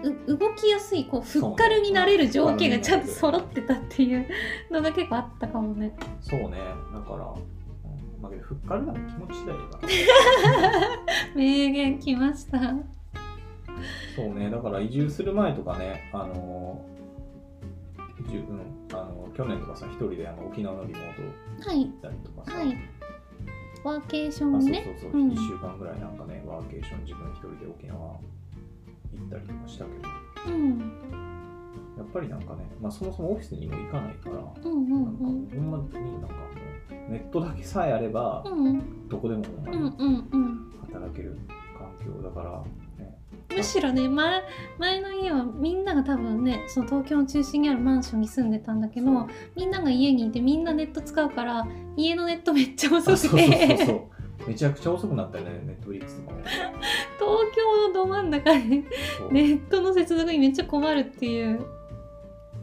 う動きやすいこうフッカルになれる条件がちゃんと揃ってたっていうのが結構あったかもね。そうね。だから、うん。まあ、けどふっかるなんて気持ち次第だから。名言きました。そうね。だから移住する前とかねあの移住、うん、あの去年とかさ一人であの沖縄のリモートはい。行ったりとかさ、はい。ワーケーションあそう。そうそう、うん。1週間ぐらいなんかねワーケーション自分一人で沖縄行ったりとかしたけどうんやっぱりなんかね、まあ、そもそもオフィスにも行かないから、うんうんなんかほんまになんかもうネットだけさえあればうんうんどこでも働ける環境だから、ね、むしろね前前の家はみんなが多分ねその東京の中心にあるマンションに住んでたんだけどみんなが家にいてみんなネット使うから家のネットめっちゃ遅あくそうそうそうてそうめちゃくちゃ遅くなったよねネットフリックスも。東京のど真ん中でネットの接続にめっちゃ困るっていう。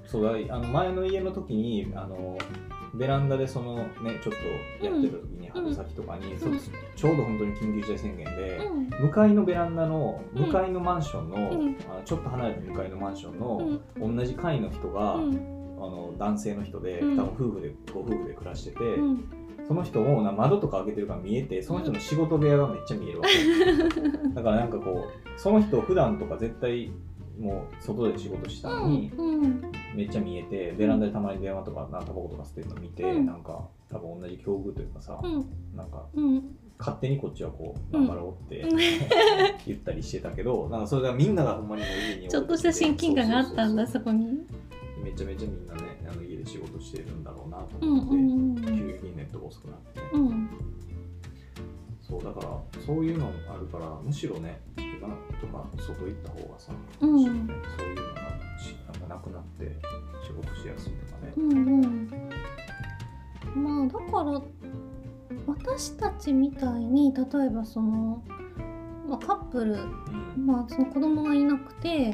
そうだあの前の家の時にあのベランダでそのねちょっとやってた時にうん春先とかに、ん。そうちょうど本当に緊急事態宣言で、うん。向かいのベランダのうん。向かいのマンションの,、うん。あのちょっと離れた向かいのマンションうの、ん。同じ階の人が、うん。あの男性の人で、うん。多分夫婦でご夫婦で暮らしてて、うんその人もな窓とか開けてるから見えてその人の仕事部屋がめっちゃ見えるわけ。だからなんかこうその人普段とか絶対もう外で仕事したのに、うんめっちゃ見えてベランダでたまに電話とかなんかタバコとか捨てるの見て、うん。なんか多分同じ境遇というかさ、うん。なんかうん。勝手にこっちはこううん頑張ろうってうん。言ったりしてたけど、なんかそれがみんながほんまにもう家にちょっとした親近感があったんだそこに。めちゃめちゃみんなねあの仕事してるんだろうなとうん思って、うんうん急激にネットが遅くなって。ね、うん。そうだからそういうのあるからむしろね今とか外行った方がさ、うん。そういうのがなくなって仕事しやすいとかね、うんうん。まあだから私たちみたいに例えばその、まあ、カップル、うん。まあ、その子供がいなくて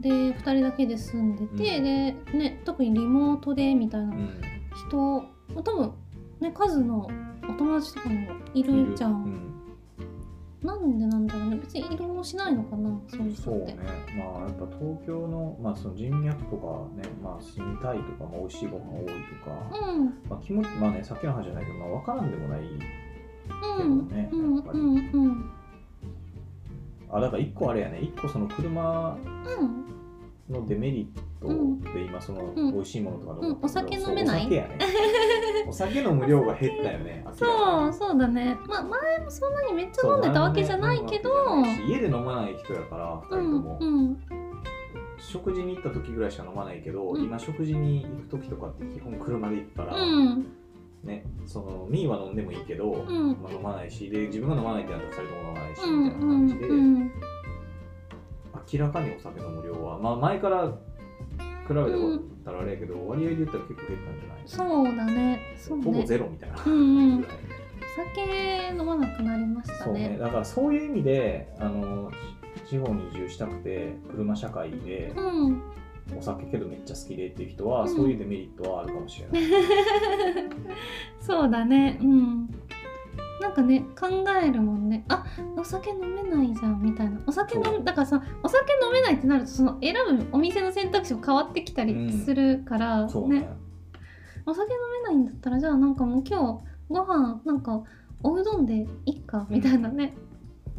で2人だけで住んでて、うん。で、ね、特にリモートでみたいなうん。人多分ね数のお友達とかもいるじゃん。うん。なんでなんだろうね。別に移動もしないのかなそういう人って。そうね、まあやっぱ東京の,、まあその人脈とかね、まあ住みたいとか、まあ、美味しいご飯多いとか、うん。まあ気持ち、まあね、さっきの話じゃないけど、まあ分からんでもないうん。ねうん。やっぱり。うん。うんあ、だから一個あれやね、一個その車うん。のデメリットうん。で今そのうん。美味しいものとかでうん。お酒飲めない。お酒やね。お酒飲む量が減ったよね、そうそうだね。まあ前もそんなにめっちゃ飲んでたわけじゃないけど。そう飲むわけじゃないし家で飲まない人やから、二人とうんも。うん。食事に行った時ぐらいしか飲まないけど、うん。今食事に行く時とかって基本車で行くから、うんね、そのミーは飲んでもいいけど、うん。まあ、飲まないしで自分が飲まないってなったら2人とも飲まないし、うんみたいな感じで、うん明らかにお酒飲む量は、まあ、前から比べたらあれやけど、割合で言ったら結構減ったんじゃない？そうだね。そうほぼねゼロみたいな。うんうん。酒飲まなくなりましたそうねね。だからそういう意味であの地方に移住したくて車社会でうんお酒けどめっちゃ好きでっていう人は、うん。そういうデメリットはあるかもしれない。そうだね。うん。なんかね考えるもんね。あお酒飲めないじゃんみたいな。お酒飲だからさお酒飲めないってなるとその選ぶお店の選択肢も変わってきたりするから、そうね。ね。お酒飲めないんだったらじゃあなんかもう今日ご飯なんかおうどんでいっかみたいなね、だから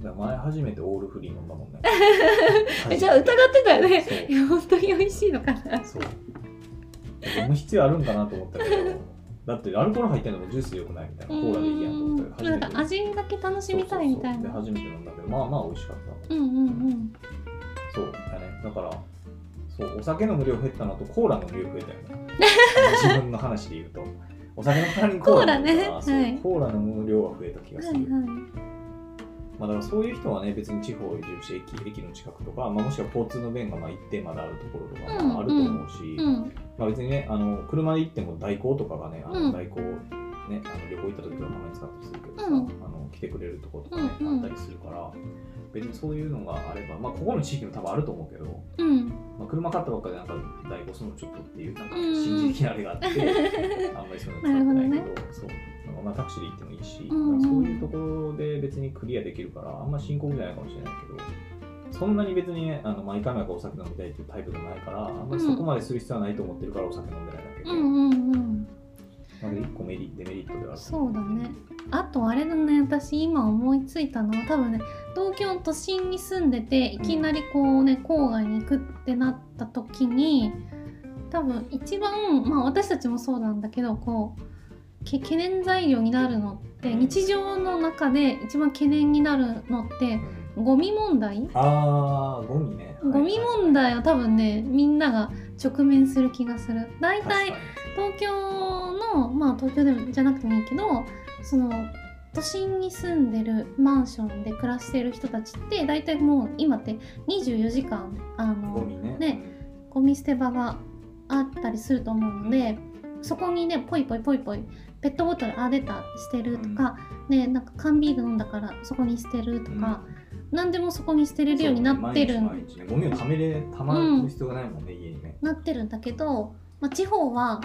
前初めてオールフリー飲んだもんね。えじゃあ疑ってたよね。いや本当に美味しいのかな。そう。飲む必要あるんかなと思ったけど。だってアルコール入ってるのもジュースでよくないみたいな。コーラでいいやんと思ったなんか味だけ楽しみたいみたいな。初めて飲んだけど。まあまあ美味しかった。うんうんうん。そうだね。だからそうお酒飲む量減ったのとコーラ飲む量増えたよね。自分の話で言うと。お酒の代わりにコーラね。はい。コーラ飲む量が増えた気がする、はいはいまあ、だからそういう人はね、別に地方を移住して駅駅の近くとか、まあ、もしくは交通の便がまあ一定まであるところとかああると思うし、うんまあ、別にね、あの車で行っても代行とかがね、あうんの代行、ね、あの旅行行った時はたまに使ったりするけどさ、うんあの来てくれるところとかね、うんうんあったりするから、別にそういうのがあれば、まあ、ここの地域も多分あると思うけど、うんまあ、車買ったばっかでなんか代行するのちょっとっていう、なんかうん心理的なあれがあって、あんまりそういうの使ってないけど、なるそう。まあタクシーで行ってもいいし、うんうんそういうところで別にクリアできるから、あんま深刻じゃないかもしれないけど、そんなに別にね、あの毎回毎回お酒飲みたいっていうタイプじゃないから、あんまりそこまでする必要はないと思ってるからお酒飲んでないだけで、うんうんうんなので一個メリデメリットではある。そうだね。あとあれだね私今思いついたのは多分ね東京都心に住んでていきなりこうね郊外に行くってなった時に多分一番まあ私たちもそうなんだけどこうけ懸念材料になるのってうん。日常の中で一番懸念になるのってゴミ問題？あーゴミね。ゴミ問題は多分ねみんなが直面する気がする。大体題東京のまあ東京でもじゃなくてもいいけどその都心に住んでるマンションで暮らしてる人たちって大体もう今って24時間あのゴミね。ねゴミ捨て場があったりすると思うのでそこにねポイポイポイポイペットボトルあ出た捨てるとか、ねなんか缶ビール飲んだからそこに捨てるとか、何でもそこに捨てれるようになってるゴミをためれたまる必要がないもんね、家にね。なってるんだけど、まあ、地方は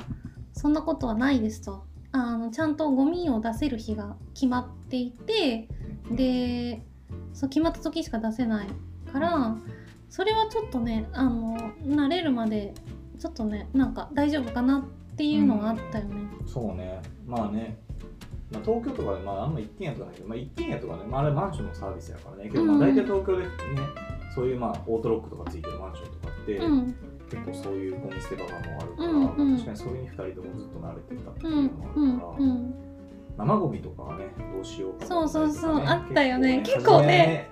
そんなことはないですと。あのちゃんとゴミを出せる日が決まっていてでそう決まった時しか出せないからそれはちょっとねあの慣れるまでちょっとねなんか大丈夫かなっていうのがあったよね。そうね。まあね。まあ、東京とかで、まあ、あんま一軒家とかないけど、まあ、一軒家とかね、まあ、あれマンションのサービスやからね、けど、まあ、うん。大体東京でね、そういう、まあ、オートロックとかついてるマンションとかって、うん。結構そういうゴミ捨て場がもうあるから、うんうん。まあ確かにそれに2人ともずっと慣れてたっていううんのもあうんるから、うん生ゴミとかはね、どうしようかそうそうそう。あったよね。結結構ね。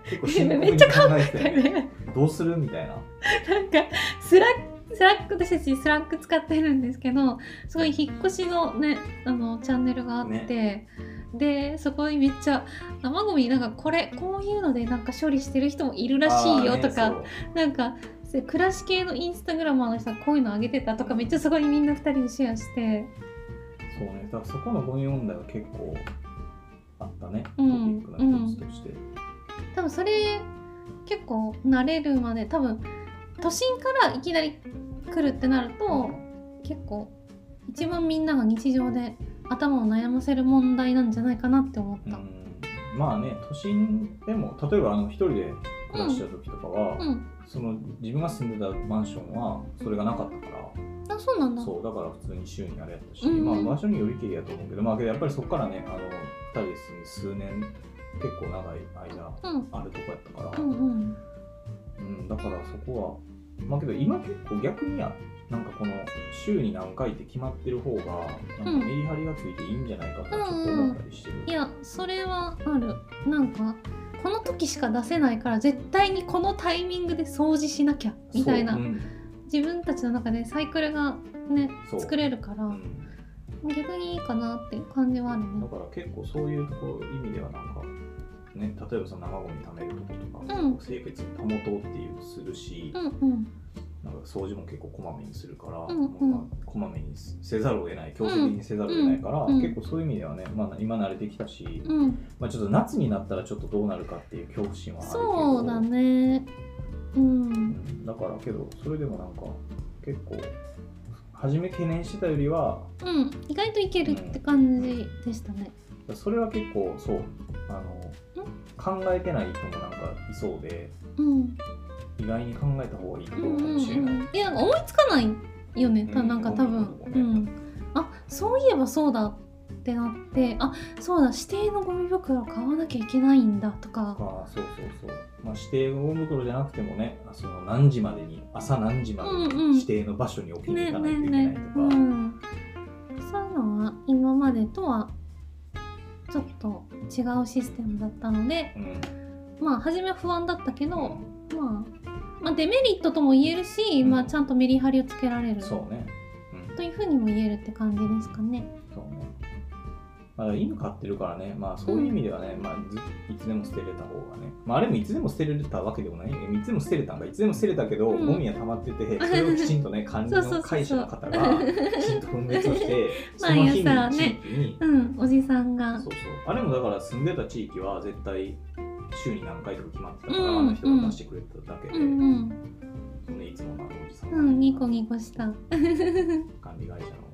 めっちゃに考えてね。どうする？みたいな。なんか Slack Slack 私たち Slack 使ってるんですけどすごい引っ越しのねあのチャンネルがあって、でそこにめっちゃ生ゴミなんかこれこういうのでなんか処理してる人もいるらしいよとか、ねなんか暮らし系のインスタグラマーの人がこういうのあげてたとかめっちゃそこにみんな2人でシェアして。そうね、だからそこのゴミ問題は結構あったね、トピうんックの一つとして。多分それ結構慣れるまで多分都心からいきなり来るってなると結構一番みんなが日常で頭を悩ませる問題なんじゃないかなって思った。うん。まあね、都心でも、例えばあの一人で暮らした時とかは、うん、その自分が住んでたマンションはそれがなかったから、あそうなんだ。そうだから普通に週にあれやったし、うんまあ場所によりきりやと思うけど、まあけどやっぱりそこからね、あの二人で住んで数年、結構長い間うん。あるとこやったから、うんうん。うん、だからそこは、まあけど今結構逆にや、なんかこの週に何回って決まってる方が、なんかメリハリがついていいんじゃないかとちょっと思ったりしてる。いやそれはある。なんかこの時しか出せないから絶対にこのタイミングで掃除しなきゃみたいな。そううん。自分たちの中でサイクルがね作れるから、うん。逆にいいかなっていう感じはあるね。だから結構そういうところ意味ではなんか、ね、例えばその生ゴミ貯めるとことか、うん。清潔に保とうっていうするし、うんうん。なんか掃除も結構こまめにするから、うんうん。まあ、こまめにせざるを得ない強制的にせざるを得ないから、うんうん。結構そういう意味ではね、まあ、今慣れてきたし、うん。まあ、ちょっと夏になったらちょっとどうなるかっていう恐怖心はあるけど。そうだね。ううん。んだからけどそれでもなんか結構初め懸念してたよりはうん。意外といけるって感じでしたね。それは結構そうあの考えてない人もなんかいそうでうん意外に考えた方がいいところかうん。うんもしれない。うんいやなんか思いつかないよね。たうん。なんか多分。うん。あそういえばそうだってなってあそうだ指定のゴミ袋買わなきゃいけないんだとか。ああそうそうそう、まあ、指定のゴミ袋じゃなくてもねその何時までに朝何時までうんうん。に指定の場所に置きにね行かないといけねねないとか、うん。そういうのは今までとはちょっと違うシステムだったのでうん。まあ初めは不安だったけど、まあ、まあデメリットとも言えるし、うん。まあちゃんとメリハリをつけられるそうね、うん、というふうにも言えるって感じですかね。あ、犬飼ってるからね、まあそういう意味ではね、まあずいつでも捨てれた方がね、まああれもいつでも捨てれたわけでもない、いつでも捨てれたんか、いつでも捨てれたけど、うん。ゴミが溜まってて、それをきちんとね、管理の会社の方がきちんと分別をして、そ毎の日に地域に、うん、おじさんが。そうそう。あれもだから住んでた地域は絶対週に何回とか決まってたから、うんあの人が出してくれただけで、うん。うんそのねいつものあのおじさんが。うんニコニコした。管理会社の、ね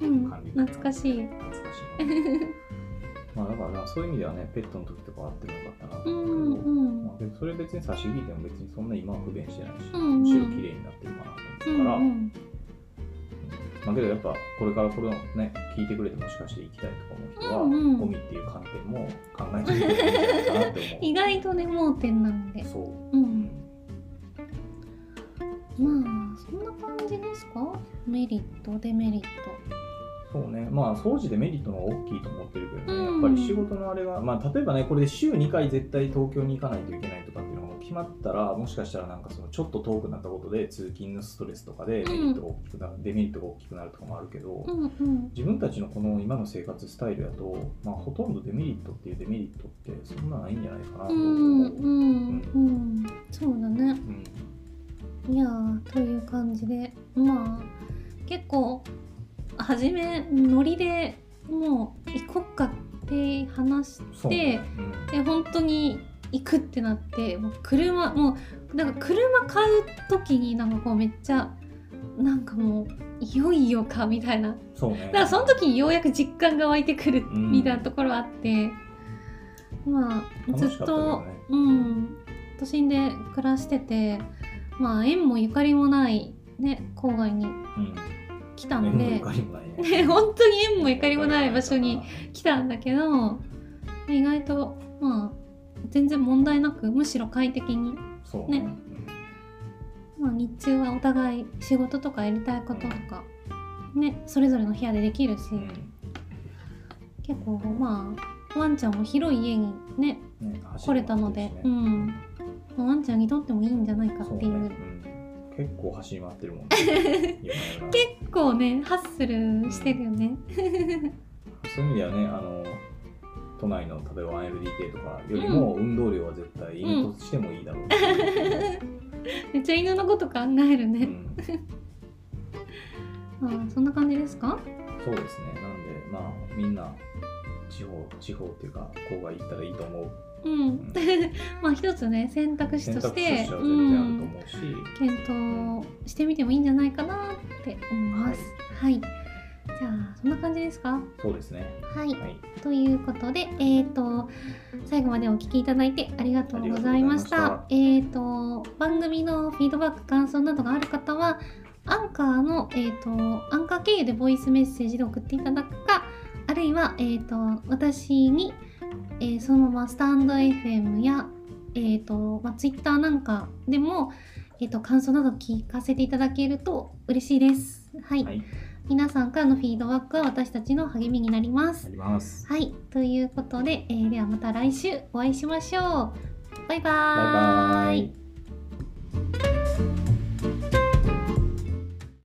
うん管理懐かしい。懐かしいな。まあだからそういう意味ではね、ペットの時とかあってもよかったなとう思うけど、んうんまあ、それ別に差し引いても別にそんな今は不便してないし、うんうんむしろ綺麗になってるかなとうん思うから、うんまあけどやっぱこれからこれをね、聞いてくれてもしかして行きたいとか思う人は、うんうんゴミっていう観点も考えてみてもいいんじゃないかなって思う。意外とね盲点なんで。そう。う。うんまあそんな感じですか？メリットデメリット。そうね、まあ、掃除でメリットの方が大きいと思ってるけどね、うん。やっぱり仕事のあれが、まあ、例えばね、これで週2回絶対東京に行かないといけないとかっていうのが決まったら、もしかしたらなんかそのちょっと遠くなったことで通勤のストレスとかでメリットが大きくなる、デメリットが大きくなるとかもあるけど、うんうん。自分たちのこの今の生活スタイルやと、まあ、ほとんどデメリットっていうデメリットってそんなないんじゃないかなとう。思う。ん。うんうん。そうだね。うん。いやーという感じでまあ結構初めノリでもう行こっかって話しそうて、ねで本当に行くってなってもう車もうなんか車買う時になんかこうめっちゃなんかもういよいよかみたいなうん、そうね。だからその時にようやく実感が湧いてくるうんみたいなところあって、まあずっと、ねうん都心で暮らしててまあ縁もゆかりもないね郊外にうん。来たんで。本当に縁もゆかりもない場所に来たんだけど意外とまあ全然問題なくむしろ快適に、ね。ね。まあ、日中はお互い仕事とかやりたいこととかねそれぞれの部屋でできるし、うん。うん結構まあワンちゃんも広い家にねね来れたので、うん。まあワンちゃんにとってもいいんじゃないかっていう結構走り回ってるもんね。今結構ねハッスルしてるよね、そういう意味ではねあの都内の例えば 1LDK とかよりも運動量は絶対犬としてもいいだろう。し、めっちゃ犬のこと考えるね、うん。ま あそんな感じですか？そうですね。なんでまあみんな地方地方っていうか郊外行ったらいいと思ううん、ん。まあ一つね選択肢としてうし、検討してみてもいいんじゃないかなって思います。はい、じゃあそんな感じですか？そうですね。はい。はい。ということで、えー、と最後までお聞きいただいてありがとうございました。あえー、と番組のフィードバック感想などがある方はアンカーの、えー、とアンカー経由でボイスメッセージで送っていただくかあるいは、えー、と私に、えーそのままスタンド FM や、えーとまあ、Twitter なんかでも、えー、と感想など聞かせていただけると嬉しいです。はい、はい。皆さんからのフィードバックは私たちの励みになります。ます。はい、ということで、えーではまた来週お会いしましょう。バイバーバイバーイ